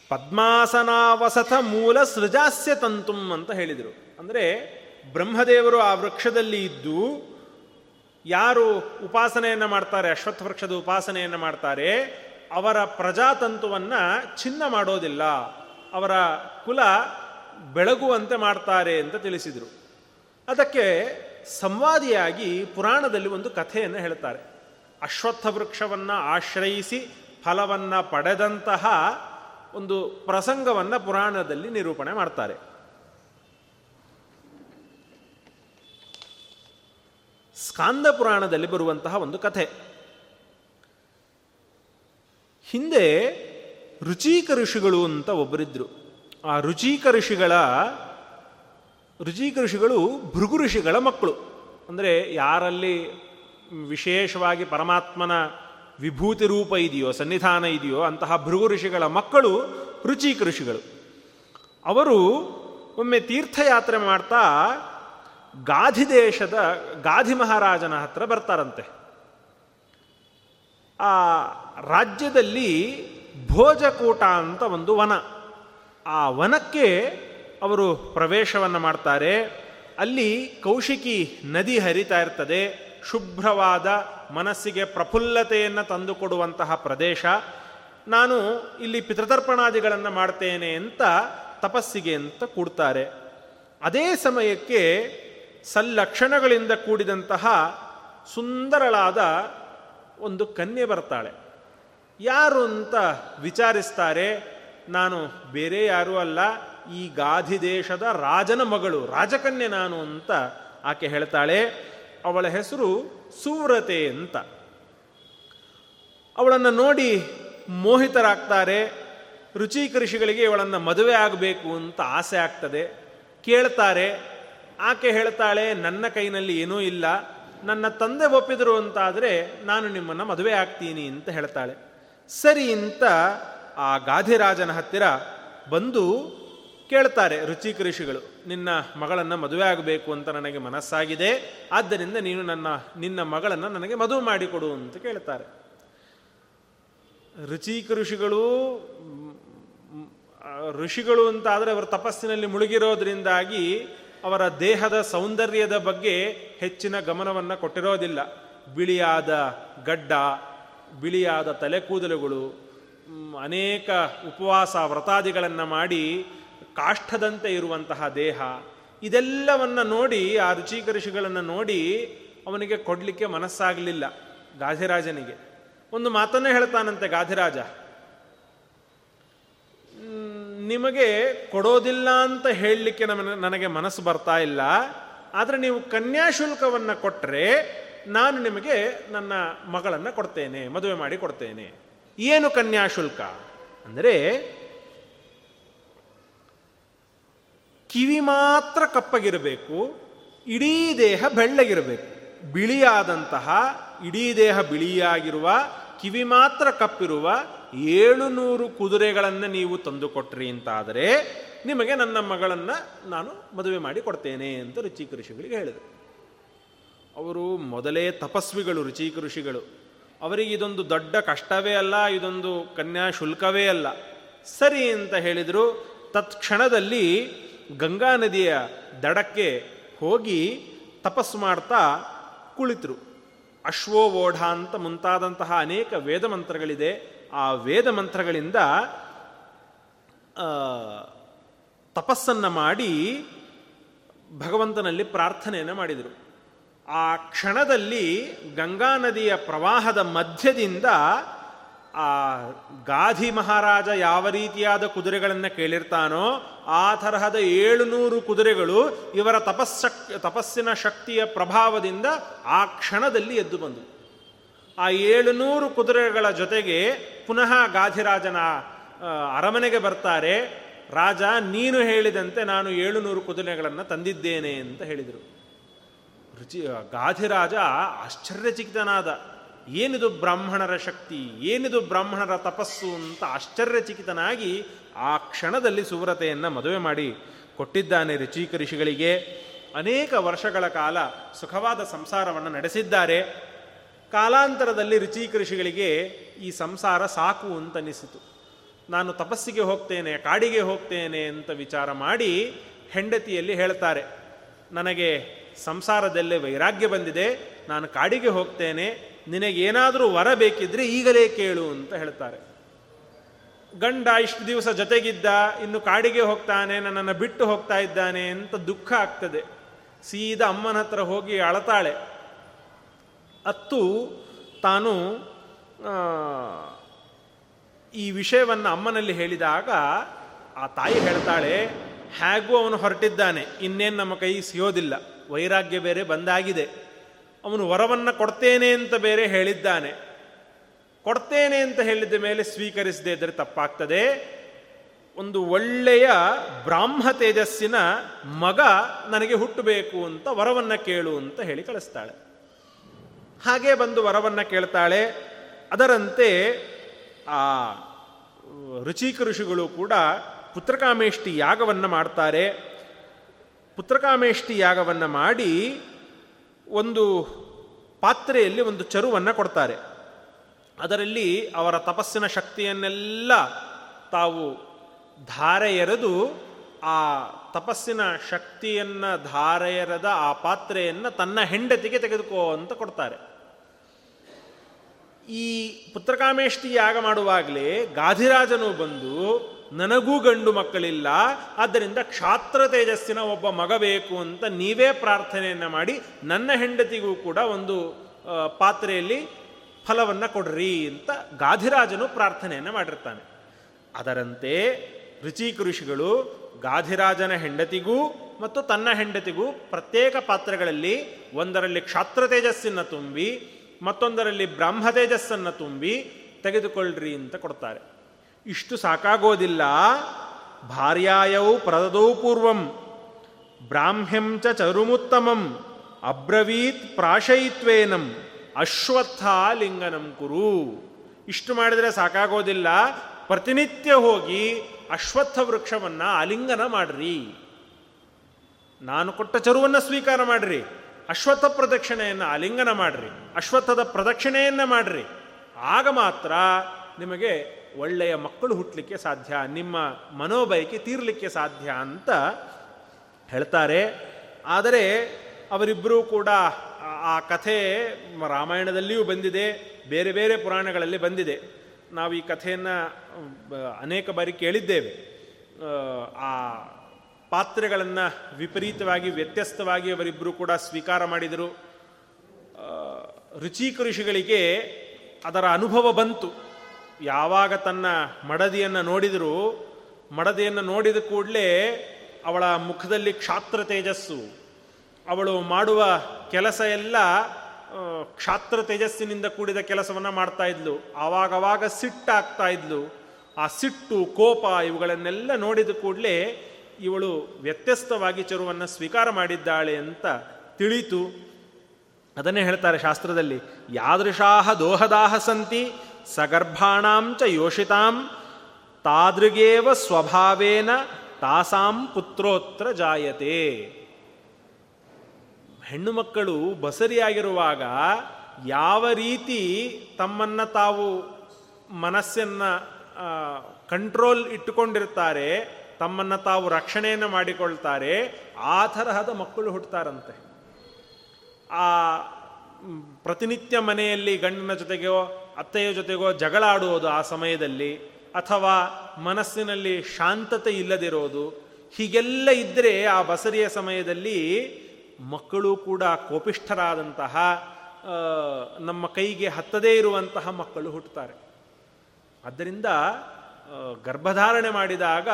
ಪದ್ಮಾಸನಾವಸತ ಮೂಲ ಸೃಜಾಸ್ಯ ತಂತುಂ ಅಂತ ಹೇಳಿದರು. ಅಂದರೆ ಬ್ರಹ್ಮದೇವರು ಆ ವೃಕ್ಷದಲ್ಲಿ ಇದ್ದು ಯಾರು ಉಪಾಸನೆಯನ್ನು ಮಾಡ್ತಾರೆ, ಅಶ್ವತ್ಥ ವೃಕ್ಷದ ಉಪಾಸನೆಯನ್ನು ಮಾಡ್ತಾರೆ, ಅವರ ಪ್ರಜಾತಂತುವನ್ನು ಚಿನ್ನ ಮಾಡೋದಿಲ್ಲ. ಅವರ ಕುಲ ಬೆಳಗುವಂತೆ ಮಾಡ್ತಾರೆ ಅಂತ ತಿಳಿಸಿದರು. ಅದಕ್ಕೆ ಸಂವಾದಿಯಾಗಿ ಪುರಾಣದಲ್ಲಿ ಒಂದು ಕಥೆಯನ್ನು ಹೇಳ್ತಾರೆ. ಅಶ್ವತ್ಥ ವೃಕ್ಷವನ್ನು ಆಶ್ರಯಿಸಿ ಫಲವನ್ನು ಪಡೆದಂತಹ ಒಂದು ಪ್ರಸಂಗವನ್ನು ಪುರಾಣದಲ್ಲಿ ನಿರೂಪಣೆ ಮಾಡ್ತಾರೆ. ಸ್ಕಾಂದ ಪುರಾಣದಲ್ಲಿ ಬರುವಂತಹ ಒಂದು ಕಥೆ. ಹಿಂದೆ ರುಚಿಕ ಋಷಿಗಳು ಅಂತ ಒಬ್ಬರಿದ್ರು. ಆ ರುಚಿಕ ಋಷಿಗಳ, ರುಚಿಕ ಋಷಿಗಳು ಭೃಗು ಋಷಿಗಳ ಮಕ್ಕಳು. ಅಂದರೆ ಯಾರಲ್ಲಿ ವಿಶೇಷವಾಗಿ ಪರಮಾತ್ಮನ ವಿಭೂತಿ ರೂಪ ಇದೆಯೋ, ಸನ್ನಿಧಾನ ಇದೆಯೋ, ಅಂತಹ ಭೃಗು ಋಷಿಗಳ ಮಕ್ಕಳು ರುಚಿಕ ಋಷಿಗಳು. ಅವರು ಒಮ್ಮೆ ತೀರ್ಥಯಾತ್ರೆ ಮಾಡ್ತಾ ಗಾಧಿ ದೇಶದ ಗಾಧಿ ಮಹಾರಾಜನ ಹತ್ರ ಬರ್ತಾರಂತೆ. ಆ ರಾಜ್ಯದಲ್ಲಿ ಭೋಜಕೂಟ ಅಂತ ಒಂದು ವನ. ಆ ವನಕ್ಕೆ ಅವರು ಪ್ರವೇಶವನ್ನು ಮಾಡ್ತಾರೆ. ಅಲ್ಲಿ ಕೌಶಿಕಿ ನದಿ ಹರಿತಾ ಇರ್ತದೆ. ಶುಭ್ರವಾದ ಮನಸ್ಸಿಗೆ ಪ್ರಫುಲ್ಲತೆಯನ್ನು ತಂದುಕೊಡುವಂತಹ ಪ್ರದೇಶ. ನಾನು ಇಲ್ಲಿ ಪಿತೃತರ್ಪಣಾದಿಗಳನ್ನು ಮಾಡ್ತೇನೆ ಅಂತ ತಪಸ್ಸಿಗೆ ಅಂತ ಕೂಡ್ತಾರೆ. ಅದೇ ಸಮಯಕ್ಕೆ ಸಲ್ಲಕ್ಷಣಗಳಿಂದ ಕೂಡಿದಂತಹ ಸುಂದರಳಾದ ಒಂದು ಕನ್ಯೆ ಬರ್ತಾಳೆ. ಯಾರು ಅಂತ ವಿಚಾರಿಸ್ತಾರೆ, ನಾನು ಬೇರೆ ಯಾರೂ ಅಲ್ಲ, ಈ ಗಾಧಿ ದೇಶದ ರಾಜನ ಮಗಳು, ರಾಜಕನ್ಯೆ ನಾನು ಅಂತ ಆಕೆ ಹೇಳ್ತಾಳೆ. ಅವಳ ಹೆಸರು ಸುವ್ರತೆ ಅಂತ. ಅವಳನ್ನು ನೋಡಿ ಮೋಹಿತರಾಗ್ತಾರೆ. ರುಚಿ ಕೃಷಿಗಳಿಗೆ ಇವಳನ್ನು ಮದುವೆ ಆಗಬೇಕು ಅಂತ ಆಸೆ ಆಗ್ತದೆ. ಕೇಳ್ತಾರೆ ಆಕೆ ಹೇಳ್ತಾಳೆ, ನನ್ನ ಕೈನಲ್ಲಿ ಏನೂ ಇಲ್ಲ. ನನ್ನ ತಂದೆ ಒಪ್ಪಿದರು ಅಂತಾದರೆ ನಾನು ನಿಮ್ಮನ್ನು ಮದುವೆ ಆಗ್ತೀನಿ ಅಂತ ಹೇಳ್ತಾಳೆ. ಸರಿ ಅಂತ ಆ ಗಾಧಿರಾಜನ ಹತ್ತಿರ ಬಂದು ಕೇಳ್ತಾರೆ ರುಚಿಕ ಋಷಿಗಳು ನಿನ್ನ ಮಗಳನ್ನು ಮದುವೆ ಆಗಬೇಕು ಅಂತ ನನಗೆ ಮನಸ್ಸಾಗಿದೆ. ಆದ್ದರಿಂದ ನೀನು ನನ್ನ, ನಿನ್ನ ಮಗಳನ್ನು ನನಗೆ ಮದುವೆ ಮಾಡಿಕೊಡು ಅಂತ ಕೇಳ್ತಾರೆ. ರುಚಿಕ ಋಷಿಗಳು ಋಷಿಗಳು ಅಂತ ಆದರೆ ಅವರ ತಪಸ್ಸಿನಲ್ಲಿ ಮುಳುಗಿರೋದ್ರಿಂದಾಗಿ ಅವರ ದೇಹದ ಸೌಂದರ್ಯದ ಬಗ್ಗೆ ಹೆಚ್ಚಿನ ಗಮನವನ್ನು ಕೊಟ್ಟಿರೋದಿಲ್ಲ. ಬಿಳಿಯಾದ ಗಡ್ಡ, ಬಿಳಿಯಾದ ತಲೆ ಕೂದಲುಗಳು ಅನೇಕ ಉಪವಾಸ ವ್ರತಾದಿಗಳನ್ನು ಮಾಡಿ ಕಾಷ್ಠದಂತೆ ಇರುವಂತಹ ದೇಹ. ಇದೆಲ್ಲವನ್ನು ನೋಡಿ, ಆ ರುಚಿಕರಿಷಿಗಳನ್ನು ನೋಡಿ ಅವನಿಗೆ ಕೊಡಲಿಕ್ಕೆ ಮನಸ್ಸಾಗಲಿಲ್ಲ ಗಾಧಿರಾಜನಿಗೆ. ಒಂದು ಮಾತನ್ನೇ ಹೇಳ್ತಾನಂತೆ ಗಾಧಿರಾಜ. ನಿಮಗೆ ಕೊಡೋದಿಲ್ಲ ಅಂತ ಹೇಳಲಿಕ್ಕೆ ನನಗೆ ಮನಸ್ಸು ಬರ್ತಾ ಇಲ್ಲ, ಆದರೆ ನೀವು ಕನ್ಯಾಶುಲ್ಕವನ್ನು ಕೊಟ್ಟರೆ ನಾನು ನಿಮಗೆ ನನ್ನ ಮಗಳನ್ನು ಕೊಡ್ತೇನೆ, ಮದುವೆ ಮಾಡಿ ಕೊಡ್ತೇನೆ. ಏನು ಕನ್ಯಾಶುಲ್ಕ ಅಂದರೆ ಕಿವಿ ಮಾತ್ರ ಕಪ್ಪಗಿರಬೇಕು, ಇಡೀ ದೇಹ ಬೆಳ್ಳಗಿರಬೇಕು. ಬಿಳಿಯಾದಂತಹ, ಇಡೀ ದೇಹ ಬಿಳಿಯಾಗಿರುವ, ಕಿವಿ ಮಾತ್ರ ಕಪ್ಪಿರುವ ಏಳು ನೂರು ಕುದುರೆಗಳನ್ನು ನೀವು ತಂದುಕೊಟ್ರಿ ಅಂತಾದರೆ ನಿಮಗೆ ನನ್ನ ಮಗಳನ್ನು ನಾನು ಮದುವೆ ಮಾಡಿ ಕೊಡ್ತೇನೆ ಅಂತ ರುಚಿಕ ಋಷಿಗಳಿಗೆ ಹೇಳಿದರು. ಅವರು ಮೊದಲೇ ತಪಸ್ವಿಗಳು ರುಚಿಕ ಋಷಿಗಳು. ಅವರಿಗೆ ಇದೊಂದು ದೊಡ್ಡ ಕಷ್ಟವೇ ಅಲ್ಲ, ಇದೊಂದು ಕನ್ಯಾ ಶುಲ್ಕವೇ ಅಲ್ಲ. ಸರಿ ಅಂತ ಹೇಳಿದರು. ತತ್ಕ್ಷಣದಲ್ಲಿ ಗಂಗಾ ನದಿಯ ದಡಕ್ಕೆ ಹೋಗಿ ತಪಸ್ಸು ಮಾಡ್ತಾ ಕುಳಿತರು. ಅಶ್ವೋವೋಢ ಅಂತ ಮುಂತಾದಂತಹ ಅನೇಕ ವೇದ ಮಂತ್ರಗಳಿದೆ. ಆ ವೇದ ಮಂತ್ರಗಳಿಂದ ತಪಸ್ಸನ್ನು ಮಾಡಿ ಭಗವಂತನಲ್ಲಿ ಪ್ರಾರ್ಥನೆಯನ್ನು ಮಾಡಿದರು. ಆ ಕ್ಷಣದಲ್ಲಿ ಗಂಗಾ ನದಿಯ ಪ್ರವಾಹದ ಮಧ್ಯದಿಂದ ಆ ಗಾಧಿ ಮಹಾರಾಜ ಯಾವ ರೀತಿಯಾದ ಕುದುರೆಗಳನ್ನು ಕೇಳಿರ್ತಾನೋ ಆ ತರಹದ ಏಳುನೂರು ಕುದುರೆಗಳು ಇವರ ತಪಸ್ಸಕ್, ತಪಸ್ಸಿನ ಶಕ್ತಿಯ ಪ್ರಭಾವದಿಂದ ಆ ಕ್ಷಣದಲ್ಲಿ ಎದ್ದು ಬಂದು ಆ ಏಳುನೂರು ಕುದುರೆಗಳ ಜೊತೆಗೆ ಪುನಃ ಗಾಧಿರಾಜನ ಅರಮನೆಗೆ ಬರ್ತಾರೆ. ರಾಜ, ನೀನು ಹೇಳಿದಂತೆ ನಾನು ಏಳುನೂರು ಕುದುರೆಗಳನ್ನು ತಂದಿದ್ದೇನೆ ಅಂತ ಹೇಳಿದರು. ರುಚಿ ಗಾಧಿರಾಜ ಆಶ್ಚರ್ಯಚಿಕಿತನಾದ. ಏನಿದು ಬ್ರಾಹ್ಮಣರ ಶಕ್ತಿ, ಏನಿದು ಬ್ರಾಹ್ಮಣರ ತಪಸ್ಸು ಅಂತ ಆಶ್ಚರ್ಯಚಕಿತನಾಗಿ ಆ ಕ್ಷಣದಲ್ಲಿ ಸುವ್ರತೆಯನ್ನು ಮದುವೆ ಮಾಡಿ ಕೊಟ್ಟಿದ್ದಾನೆ ರುಚಿಕ ಋಷಿಗಳಿಗೆ. ಅನೇಕ ವರ್ಷಗಳ ಕಾಲ ಸುಖವಾದ ಸಂಸಾರವನ್ನು ನಡೆಸಿದ್ದಾರೆ. ಕಾಲಾಂತರದಲ್ಲಿ ರುಚಿಕ ಋಷಿಗಳಿಗೆ ಈ ಸಂಸಾರ ಸಾಕು ಅಂತ ಅನಿಸಿತು ನಾನು ತಪಸ್ಸಿಗೆ ಹೋಗ್ತೇನೆ, ಕಾಡಿಗೆ ಹೋಗ್ತೇನೆ ಅಂತ ವಿಚಾರ ಮಾಡಿ ಹೆಂಡತಿಯಲ್ಲಿ ಹೇಳ್ತಾರೆ, ನನಗೆ ಸಂಸಾರದಲ್ಲೇ ವೈರಾಗ್ಯ ಬಂದಿದೆ, ನಾನು ಕಾಡಿಗೆ ಹೋಗ್ತೇನೆ, ನಿನಗೇನಾದರೂ ವರ ಬೇಕಿದ್ರೆ ಈಗಲೇ ಕೇಳು ಅಂತ ಹೇಳ್ತಾರೆ. ಗಂಡ ಇಷ್ಟು ದಿವಸ ಜೊತೆಗಿದ್ದ, ಇನ್ನು ಕಾಡಿಗೆ ಹೋಗ್ತಾನೆ, ನನ್ನನ್ನು ಬಿಟ್ಟು ಹೋಗ್ತಾ ಇದ್ದಾನೆ ಅಂತ ದುಃಖ ಆಗ್ತದೆ. ಸೀದಾ ಅಮ್ಮನ ಹತ್ರ ಹೋಗಿ ಅಳತಾಳೆ. ಅತ್ತು ತಾನು ಈ ವಿಷಯವನ್ನು ಅಮ್ಮನಲ್ಲಿ ಹೇಳಿದಾಗ ಆ ತಾಯಿ ಹೇಳ್ತಾಳೆ, ಹೇಗೂ ಅವನು ಹೊರಟಿದ್ದಾನೆ, ಇನ್ನೇನು ನಮ್ಮ ಕೈ ಸಿಯೋದಿಲ್ಲ, ವೈರಾಗ್ಯ ಬೇರೆ ಬಂದಾಗಿದೆ. ಅವನು ವರವನ್ನು ಕೊಡ್ತೇನೆ ಅಂತ ಬೇರೆ ಹೇಳಿದ್ದಾನೆ. ಕೊಡ್ತೇನೆ ಅಂತ ಹೇಳಿದ ಮೇಲೆ ಸ್ವೀಕರಿಸದೇ ಇದ್ದರೆ ತಪ್ಪಾಗ್ತದೆ. ಒಂದು ಒಳ್ಳೆಯ ಬ್ರಾಹ್ಮ ತೇಜಸ್ಸಿನ ಮಗ ನನಗೆ ಹುಟ್ಟಬೇಕು ಅಂತ ವರವನ್ನು ಕೇಳು ಅಂತ ಹೇಳಿ ಕಳಿಸ್ತಾಳೆ. ಹಾಗೆ ಬಂದು ವರವನ್ನು ಕೇಳ್ತಾಳೆ. ಅದರಂತೆ ಆ, ರುಚಿಕ ಋಷಿಗಳು ಕೂಡ ಪುತ್ರಕಾಮೇಷ್ಟಿ ಯಾಗವನ್ನು ಮಾಡ್ತಾರೆ. ಪುತ್ರಕಾಮೇಷ್ಟಿ ಯಾಗವನ್ನು ಮಾಡಿ ಒಂದು ಪಾತ್ರೆಯಲ್ಲಿ ಒಂದು ಚರುವನ್ನು ಕೊಡ್ತಾರೆ. ಅದರಲ್ಲಿ ಅವರ ತಪಸ್ಸಿನ ಶಕ್ತಿಯನ್ನೆಲ್ಲ ತಾವು ಧಾರೆ ಎರೆದು ಆ ತಪಸ್ಸಿನ ಶಕ್ತಿಯನ್ನು ಧಾರೆಯರದ ಆ ಪಾತ್ರೆಯನ್ನು ತನ್ನ ಹೆಂಡತಿಗೆ ತೆಗೆದುಕೋ ಅಂತ ಕೊಡ್ತಾರೆ. ಈ ಪುತ್ರಕಾಮೇಷ್ಟಿ ಯಾಗ ಮಾಡುವಾಗಲೇ ಗಾಧಿರಾಜನು ಬಂದು, ನನಗೂ ಗಂಡು ಮಕ್ಕಳಿಲ್ಲ, ಆದ್ದರಿಂದ ಕ್ಷಾತ್ರ ತೇಜಸ್ಸಿನ ಒಬ್ಬ ಮಗ ಬೇಕು ಅಂತ ನೀವೇ ಪ್ರಾರ್ಥನೆಯನ್ನು ಮಾಡಿ, ನನ್ನ ಹೆಂಡತಿಗೂ ಕೂಡ ಒಂದು ಪಾತ್ರೆಯಲ್ಲಿ ಫಲವನ್ನು ಕೊಡ್ರಿ ಅಂತ ಗಾಧಿರಾಜನು ಪ್ರಾರ್ಥನೆಯನ್ನು ಮಾಡಿರ್ತಾನೆ. ಅದರಂತೆ ರುಚಿಕ ಋಷಿಗಳು ಗಾಧಿರಾಜನ ಹೆಂಡತಿಗೂ ಮತ್ತು ತನ್ನ ಹೆಂಡತಿಗೂ ಪ್ರತ್ಯೇಕ ಪಾತ್ರಗಳಲ್ಲಿ ಒಂದರಲ್ಲಿ ಕ್ಷಾತ್ರ ತೇಜಸ್ಸನ್ನು ತುಂಬಿ, ಮತ್ತೊಂದರಲ್ಲಿ ಬ್ರಹ್ಮ ತೇಜಸ್ಸನ್ನು ತುಂಬಿ ತೆಗೆದುಕೊಳ್ಳ್ರಿ ಅಂತ ಕೊಡ್ತಾರೆ. ಇಷ್ಟು ಸಾಕಾಗೋದಿಲ್ಲ. ಭಾರ್ಯಾಯೌ ಪ್ರದದೌ ಪೂರ್ವಂ, ಬ್ರಾಹ್ಮ್ಯಂ ಚ ಚರುಮುತ್ತಮಂ, ಅಬ್ರವೀತ್ ಪ್ರಾಶಯಿತ್ವೇನಂ ಅಶ್ವತ್ಥ ಲಿಂಗನಂ ಕುರು. ಇಷ್ಟು ಮಾಡಿದರೆ ಸಾಕಾಗೋದಿಲ್ಲ. ಪ್ರತಿನಿತ್ಯ ಹೋಗಿ ಅಶ್ವತ್ಥ ವೃಕ್ಷವನ್ನು ಆಲಿಂಗನ ಮಾಡ್ರಿ. ನಾನು ಕೊಟ್ಟ ಚರುವನ್ನು ಸ್ವೀಕಾರ ಮಾಡ್ರಿ. ಅಶ್ವತ್ಥ ಪ್ರದಕ್ಷಿಣೆಯನ್ನು ಆಲಿಂಗನ ಮಾಡ್ರಿ. ಅಶ್ವತ್ಥದ ಪ್ರದಕ್ಷಿಣೆಯನ್ನು ಮಾಡ್ರಿ. ಆಗ ಮಾತ್ರ ನಿಮಗೆ ಒಳ್ಳೆಯ ಮಕ್ಕಳು ಹುಟ್ಟಲಿಕ್ಕೆ ಸಾಧ್ಯ, ನಿಮ್ಮ ಮನೋಬಯಕೆ ತೀರಲಿಕ್ಕೆ ಸಾಧ್ಯ ಅಂತ ಹೇಳ್ತಾರೆ. ಆದರೆ ಅವರಿಬ್ಬರೂ ಕೂಡ ಆ ಕಥೆ ರಾಮಾಯಣದಲ್ಲಿಯೂ ಬಂದಿದೆ, ಬೇರೆ ಬೇರೆ ಪುರಾಣಗಳಲ್ಲಿ ಬಂದಿದೆ. ನಾವು ಈ ಕಥೆಯನ್ನು ಅನೇಕ ಬಾರಿ ಕೇಳಿದ್ದೇವೆ. ಆ ಪಾತ್ರೆಗಳನ್ನು ವಿಪರೀತವಾಗಿ, ವ್ಯತ್ಯಸ್ತವಾಗಿ ಅವರಿಬ್ಬರು ಕೂಡ ಸ್ವೀಕಾರ ಮಾಡಿದರು. ರುಚಿಕ ಋಷಿಗಳಿಗೆ ಅದರ ಅನುಭವ ಬಂತು. ಯಾವಾಗ ತನ್ನ ಮಡದಿಯನ್ನು ನೋಡಿದರೂ, ಮಡದಿಯನ್ನು ನೋಡಿದ ಕೂಡಲೇ ಅವಳ ಮುಖದಲ್ಲಿ ಕ್ಷಾತ್ರ ತೇಜಸ್ಸು. ಅವಳು ಮಾಡುವ ಕೆಲಸ ಎಲ್ಲ ಕ್ಷಾತ್ರ ತೇಜಸ್ಸಿನಿಂದ ಕೂಡಿದ ಕೆಲಸವನ್ನು ಮಾಡ್ತಾ ಇದ್ಲು. ಆವಾಗವಾಗ ಸಿಟ್ಟಾಗ್ತಾ ಇದ್ಲು. ಆ ಸಿಟ್ಟು, ಕೋಪ ಇವುಗಳನ್ನೆಲ್ಲ ನೋಡಿದ ಕೂಡಲೇ ಇವಳು ವ್ಯತ್ಯಸ್ತವಾಗಿ ಚರುವನ್ನು ಸ್ವೀಕಾರ ಮಾಡಿದ್ದಾಳೆ ಅಂತ ತಿಳಿತು. ಅದನ್ನೇ ಹೇಳ್ತಾರೆ ಶಾಸ್ತ್ರದಲ್ಲಿ, ಯಾದೃಶಾಹ ದೋಹದಾಹ ಸಂತಿ ಸಗರ್ಭಾಣಾಂಚ ಯೋಷಿತಾಂ ತಾದೃಗೇವ ಸ್ವಭಾವೇನ ತಾಸಾಂ ಪುತ್ರೋತ್ರ ಜಾಯತೆ. ಹೆಣ್ಣು ಮಕ್ಕಳು ಬಸರಿಯಾಗಿರುವಾಗ ಯಾವ ರೀತಿ ತಮ್ಮನ್ನ ತಾವು ಮನಸ್ಸನ್ನ ಕಂಟ್ರೋಲ್ ಇಟ್ಟುಕೊಂಡಿರ್ತಾರೆ ತಮ್ಮನ್ನು ತಾವು ರಕ್ಷಣೆಯನ್ನು ಮಾಡಿಕೊಳ್ತಾರೆ, ಆ ತರಹದ ಮಕ್ಕಳು ಹುಟ್ಟುತ್ತಾರಂತೆ ಆ ಪ್ರತಿನಿತ್ಯ ಮನೆಯಲ್ಲಿ ಗಂಡನ ಜೊತೆಗೋ, ಅತ್ತೆಯ ಜೊತೆಗೋ ಜಗಳ ಆಡುವುದು ಆ ಸಮಯದಲ್ಲಿ, ಅಥವಾ ಮನಸ್ಸಿನಲ್ಲಿ ಶಾಂತತೆ ಇಲ್ಲದಿರೋದು, ಹೀಗೆಲ್ಲ ಇದ್ದರೆ ಆ ಬಸರಿಯ ಸಮಯದಲ್ಲಿ ಮಕ್ಕಳು ಕೂಡ ಕೋಪಿಷ್ಠರಾದಂತಹ ನಮ್ಮ ಕೈಗೆ ಹತ್ತದೇ ಇರುವಂತಹ ಮಕ್ಕಳು ಹುಟ್ಟುತ್ತಾರೆ. ಆದ್ದರಿಂದ ಗರ್ಭಧಾರಣೆ ಮಾಡಿದಾಗ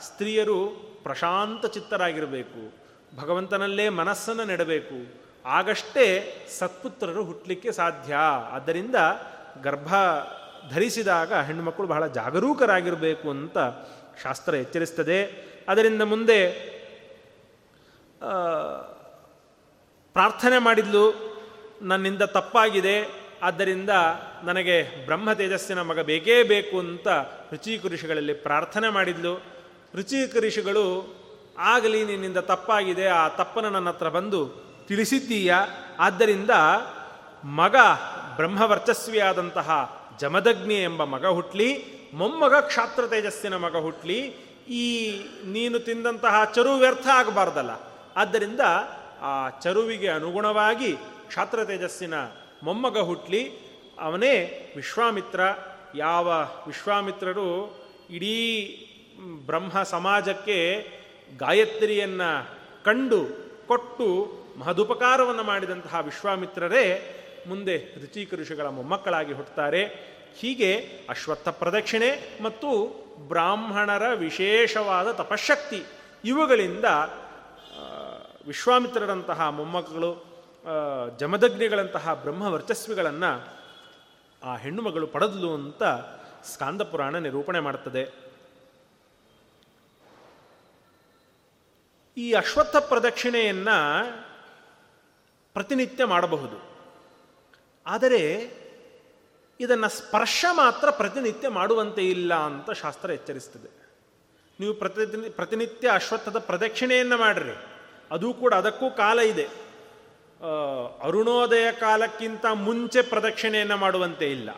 ಸ್ತ್ರೀಯರು ಪ್ರಶಾಂತ ಚಿತ್ತರಾಗಿರಬೇಕು, ಭಗವಂತನಲ್ಲೇ ಮನಸ್ಸನ್ನು ನೆಡಬೇಕು, ಆಗಷ್ಟೇ ಸತ್ಪುತ್ರರು ಹುಟ್ಟಲಿಕ್ಕೆ ಸಾಧ್ಯ. ಆದ್ದರಿಂದ ಗರ್ಭ ಧರಿಸಿದಾಗ ಹೆಣ್ಣುಮಕ್ಕಳು ಬಹಳ ಜಾಗರೂಕರಾಗಿರಬೇಕು ಅಂತ ಶಾಸ್ತ್ರ ಎಚ್ಚರಿಸ್ತದೆ. ಅದರಿಂದ ಮುಂದೆ ಪ್ರಾರ್ಥನೆ ಮಾಡಿದ್ಲು, ನನ್ನಿಂದ ತಪ್ಪಾಗಿದೆ, ಆದ್ದರಿಂದ ನನಗೆ ಬ್ರಹ್ಮ ತೇಜಸ್ಸಿನ ಮಗ ಬೇಕೇ ಬೇಕು ಅಂತ ರುಚಿಕ ಪ್ರಾರ್ಥನೆ ಮಾಡಿದ್ಲು. ರುಚಿಕ ಆಗಲಿ ನಿನ್ನಿಂದ ತಪ್ಪಾಗಿದೆ, ಆ ತಪ್ಪನ್ನು ನನ್ನ ಹತ್ರ ಬಂದು ತಿಳಿಸಿದ್ದೀಯ. ಆದ್ದರಿಂದ ಮಗ ಬ್ರಹ್ಮವರ್ಚಸ್ವಿಯಾದಂತಹ ಜಮದಗ್ನಿ ಎಂಬ ಮಗ ಹುಟ್ಲಿ, ಮೊಮ್ಮಗ ಕ್ಷಾತ್ರ ತೇಜಸ್ಸಿನ ಮಗ ಹುಟ್ಲಿ. ಈ ನೀನು ತಿಂದಂತಹ ಚರು ವ್ಯರ್ಥ ಆಗಬಾರ್ದಲ್ಲ. ಆದ್ದರಿಂದ ಆ ಚರುವಿಗೆ ಅನುಗುಣವಾಗಿ ಕ್ಷಾತ್ರ ತೇಜಸ್ಸಿನ ಮೊಮ್ಮಗ ಹುಟ್ಲಿ. ಅವನೇ ವಿಶ್ವಾಮಿತ್ರ. ಯಾವ ವಿಶ್ವಾಮಿತ್ರರು ಇಡೀ ಬ್ರಹ್ಮ ಸಮಾಜಕ್ಕೆ ಗಾಯತ್ರಿಯನ್ನು ಕಂಡು ಕೊಟ್ಟು ಮಹದುಪಕಾರವನ್ನು ಮಾಡಿದಂತಹ ವಿಶ್ವಾಮಿತ್ರರೇ ಮುಂದೆ ಋಚಿಕ ಋಷಿಗಳ ಮೊಮ್ಮಕ್ಕಳಾಗಿ ಹುಟ್ಟುತ್ತಾರೆ ಹೀಗೆ ಅಶ್ವತ್ಥ ಪ್ರದಕ್ಷಿಣೆ ಮತ್ತು ಬ್ರಾಹ್ಮಣರ ವಿಶೇಷವಾದ ತಪಶಕ್ತಿ ಇವುಗಳಿಂದ ವಿಶ್ವಾಮಿತ್ರರಂತಹ ಮೊಮ್ಮಕ್ಕಳು ಜಮದಗ್ನಿಗಳಂತಹ ಬ್ರಹ್ಮ ವರ್ಚಸ್ವಿಗಳನ್ನು ಆ ಹೆಣ್ಣುಮಗಳು ಪಡೆದಲು ಅಂತ ಸ್ಕಾಂದ ಪುರಾಣ ನಿರೂಪಣೆ ಮಾಡುತ್ತದೆ ಈ ಅಶ್ವತ್ಥ ಪ್ರದಕ್ಷಿಣೆಯನ್ನು ಪ್ರತಿನಿತ್ಯ ಮಾಡಬಹುದು. ಆದರೆ ಇದನ್ನು ಸ್ಪರ್ಶ ಮಾತ್ರ ಪ್ರತಿನಿತ್ಯ ಮಾಡುವಂತೆ ಇಲ್ಲ ಅಂತ ಶಾಸ್ತ್ರ ಎಚ್ಚರಿಸ್ತದೆ. ನೀವು ಪ್ರತಿ ಪ್ರತಿನಿತ್ಯ ಅಶ್ವತ್ಥದ ಪ್ರದಕ್ಷಿಣೆಯನ್ನು ಮಾಡ್ರಿ. ಅದು ಕೂಡ ಅದಕ್ಕೂ ಕಾಲ ಇದೆ. ಅರುಣೋದಯ ಕಾಲಕ್ಕಿಂತ ಮುಂಚೆ ಪ್ರದಕ್ಷಿಣೆಯನ್ನು ಮಾಡುವಂತೆ ಇಲ್ಲ.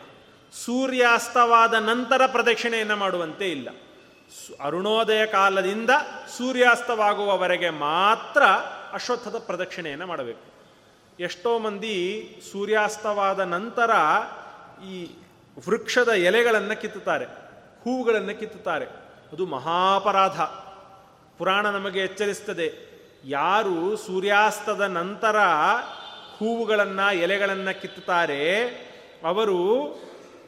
ಸೂರ್ಯಾಸ್ತವಾದ ನಂತರ ಪ್ರದಕ್ಷಿಣೆಯನ್ನು ಮಾಡುವಂತೆ ಇಲ್ಲ. ಅರುಣೋದಯ ಕಾಲದಿಂದ ಸೂರ್ಯಾಸ್ತವಾಗುವವರೆಗೆ ಮಾತ್ರ ಅಶ್ವತ್ಥದ ಪ್ರದಕ್ಷಿಣೆಯನ್ನು ಮಾಡಬೇಕು. ಎಷ್ಟೋ ಮಂದಿ ಸೂರ್ಯಾಸ್ತವಾದ ನಂತರ ಈ ವೃಕ್ಷದ ಎಲೆಗಳನ್ನು ಕಿತ್ತುತ್ತಾರೆ, ಹೂವುಗಳನ್ನು ಕಿತ್ತುತ್ತಾರೆ. ಅದು ಮಹಾಪರಾಧ. ಪುರಾಣ ನಮಗೆ ಎಚ್ಚರಿಸ್ತದೆ. ಯಾರು ಸೂರ್ಯಾಸ್ತದ ನಂತರ ಹೂವುಗಳನ್ನು ಎಲೆಗಳನ್ನು ಕಿತ್ತುತ್ತಾರೆ, ಅವರು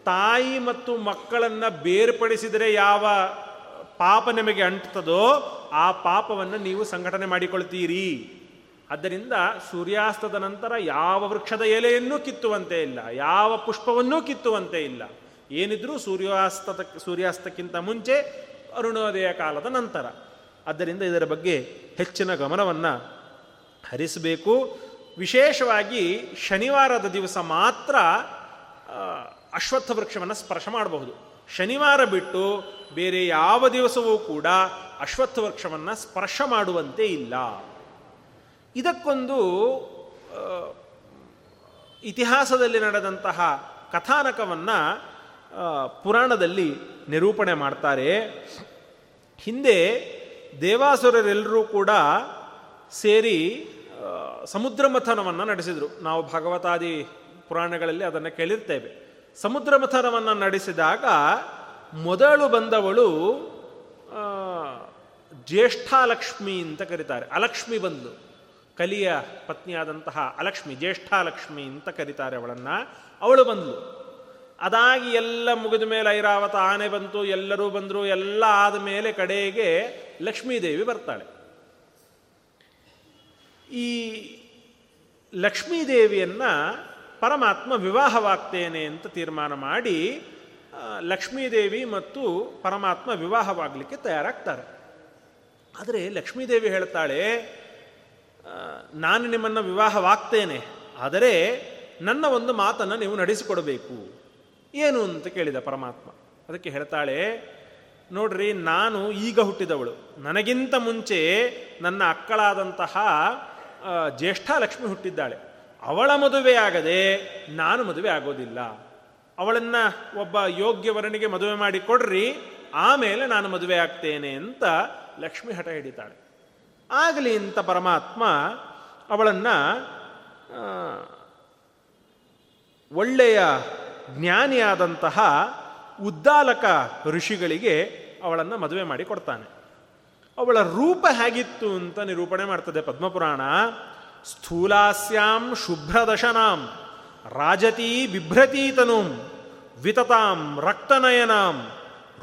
ತಾಯಿ ಮತ್ತು ಮಕ್ಕಳನ್ನು ಬೇರ್ಪಡಿಸಿದರೆ ಯಾವ ಪಾಪ ನಿಮಗೆ ಅಂಟುತ್ತದೋ ಆ ಪಾಪವನ್ನು ನೀವು ಸಂಘಟನೆ ಮಾಡಿಕೊಳ್ತೀರಿ. ಆದ್ದರಿಂದ ಸೂರ್ಯಾಸ್ತದ ನಂತರ ಯಾವ ವೃಕ್ಷದ ಎಲೆಯನ್ನೂ ಕಿತ್ತುವಂತೆ ಇಲ್ಲ, ಯಾವ ಪುಷ್ಪವನ್ನೂ ಕಿತ್ತುವಂತೆ ಇಲ್ಲ. ಏನಿದ್ರೂ ಸೂರ್ಯಾಸ್ತದ, ಸೂರ್ಯಾಸ್ತಕ್ಕಿಂತ ಮುಂಚೆ ಅರುಣೋದಯ ಕಾಲದ ನಂತರ. ಆದ್ದರಿಂದ ಇದರ ಬಗ್ಗೆ ಹೆಚ್ಚಿನ ಗಮನವನ್ನು ಹರಿಸಬೇಕು. ವಿಶೇಷವಾಗಿ ಶನಿವಾರದ ದಿವಸ ಮಾತ್ರ ಅಶ್ವತ್ಥ ವೃಕ್ಷವನ್ನು ಸ್ಪರ್ಶ ಮಾಡಬಹುದು. ಶನಿವಾರ ಬಿಟ್ಟು ಬೇರೆ ಯಾವ ದಿವಸವೂ ಕೂಡ ಅಶ್ವತ್ಥ ವೃಕ್ಷವನ್ನು ಸ್ಪರ್ಶ ಮಾಡುವಂತೆ ಇಲ್ಲ. ಇದಕ್ಕೊಂದು ಇತಿಹಾಸದಲ್ಲಿ ನಡೆದಂತಹ ಕಥಾನಕವನ್ನು ಪುರಾಣದಲ್ಲಿ ನಿರೂಪಣೆ ಮಾಡ್ತಾರೆ. ಹಿಂದೆ ದೇವಾಸುರರೆಲ್ಲರೂ ಕೂಡ ಸೇರಿ ಸಮುದ್ರ ಮಥನವನ್ನು ನಡೆಸಿದರು. ನಾವು ಭಗವತಾದಿ ಪುರಾಣಗಳಲ್ಲಿ ಅದನ್ನು ಕೇಳಿರ್ತೇವೆ. ಸಮುದ್ರ ಮಥನವನ್ನು ನಡೆಸಿದಾಗ ಮೊದಲು ಬಂದವಳು ಜ್ಯೇಷ್ಠಾಲಕ್ಷ್ಮಿ ಅಂತ ಕರೀತಾರೆ. ಅಲಕ್ಷ್ಮಿ ಬಂದು, ಕಲಿಯ ಪತ್ನಿಯಾದಂತಹ ಅಲಕ್ಷ್ಮಿ, ಜ್ಯೇಷ್ಠಾಲಕ್ಷ್ಮಿ ಅಂತ ಕರೀತಾರೆ ಅವಳನ್ನು. ಅವಳು ಬಂದಳು ಅದಾಗಿ ಎಲ್ಲ ಮುಗಿದ ಮೇಲೆ ಐರಾವತ ಆನೆ ಬಂತು, ಎಲ್ಲರೂ ಬಂದರು, ಎಲ್ಲ ಆದ ಮೇಲೆ ಕಡೆಗೆ ಲಕ್ಷ್ಮೀದೇವಿ ಬರ್ತಾಳೆ. ಈ ಲಕ್ಷ್ಮೀದೇವಿಯನ್ನು ಪರಮಾತ್ಮ ವಿವಾಹವಾಗ್ತೇನೆ ಅಂತ ತೀರ್ಮಾನ ಮಾಡಿ ಲಕ್ಷ್ಮೀದೇವಿ ಮತ್ತು ಪರಮಾತ್ಮ ವಿವಾಹವಾಗಲಿಕ್ಕೆ ತಯಾರಾಗ್ತಾರೆ. ಆದರೆ ಲಕ್ಷ್ಮೀದೇವಿ ಹೇಳ್ತಾಳೆ ನಾನು ನಿಮ್ಮನ್ನು ವಿವಾಹವಾಗ್ತೇನೆ, ಆದರೆ ನನ್ನ ಒಂದು ಮಾತನ್ನು ನೀವು ನಡೆಸಿಕೊಡಬೇಕು. ಏನು ಅಂತ ಕೇಳಿದ ಪರಮಾತ್ಮ. ಅದಕ್ಕೆ ಹೇಳ್ತಾಳೆ, ನೋಡ್ರಿ, ನಾನು ಈಗ ಹುಟ್ಟಿದವಳು. ನನಗಿಂತ ಮುಂಚೆ ನನ್ನ ಅಕ್ಕಳಾದಂತಹ ಜ್ಯೇಷ್ಠ ಲಕ್ಷ್ಮಿ ಹುಟ್ಟಿದ್ದಾಳೆ. ಅವಳ ಮದುವೆ ಆಗದೆ ನಾನು ಮದುವೆ ಆಗೋದಿಲ್ಲ. ಅವಳನ್ನು ಒಬ್ಬ ಯೋಗ್ಯ ವರ್ಣಿಗೆ ಮದುವೆ ಮಾಡಿ ಕೊಡ್ರಿ, ಆಮೇಲೆ ನಾನು ಮದುವೆ ಆಗ್ತೇನೆ ಅಂತ ಲಕ್ಷ್ಮಿ ಹಠ ಹಿಡಿತಾಳೆ. ಆಗಲಿ ಅಂತ ಪರಮಾತ್ಮ ಅವಳನ್ನು ಒಳ್ಳೆಯ ಜ್ಞಾನಿಯಾದಂತಹ ಉದ್ದಾಲಕ ಋಷಿಗಳಿಗೆ ಅವಳನ್ನು ಮದುವೆ ಮಾಡಿ ಕೊಡ್ತಾನೆ. ಅವಳ ರೂಪ ಹೇಗಿತ್ತು ಅಂತ ನಿರೂಪಣೆ ಮಾಡ್ತದೆ ಪದ್ಮಪುರಾಣ. ಸ್ಥೂಲಾಸ್ಯಾಂ ಶುಭ್ರದಶನಾಂ, ರಾಜತೀ ಬಿಭ್ರತೀತನುಂ, ವಿತತಾಂ ರಕ್ತನಯನಾಂ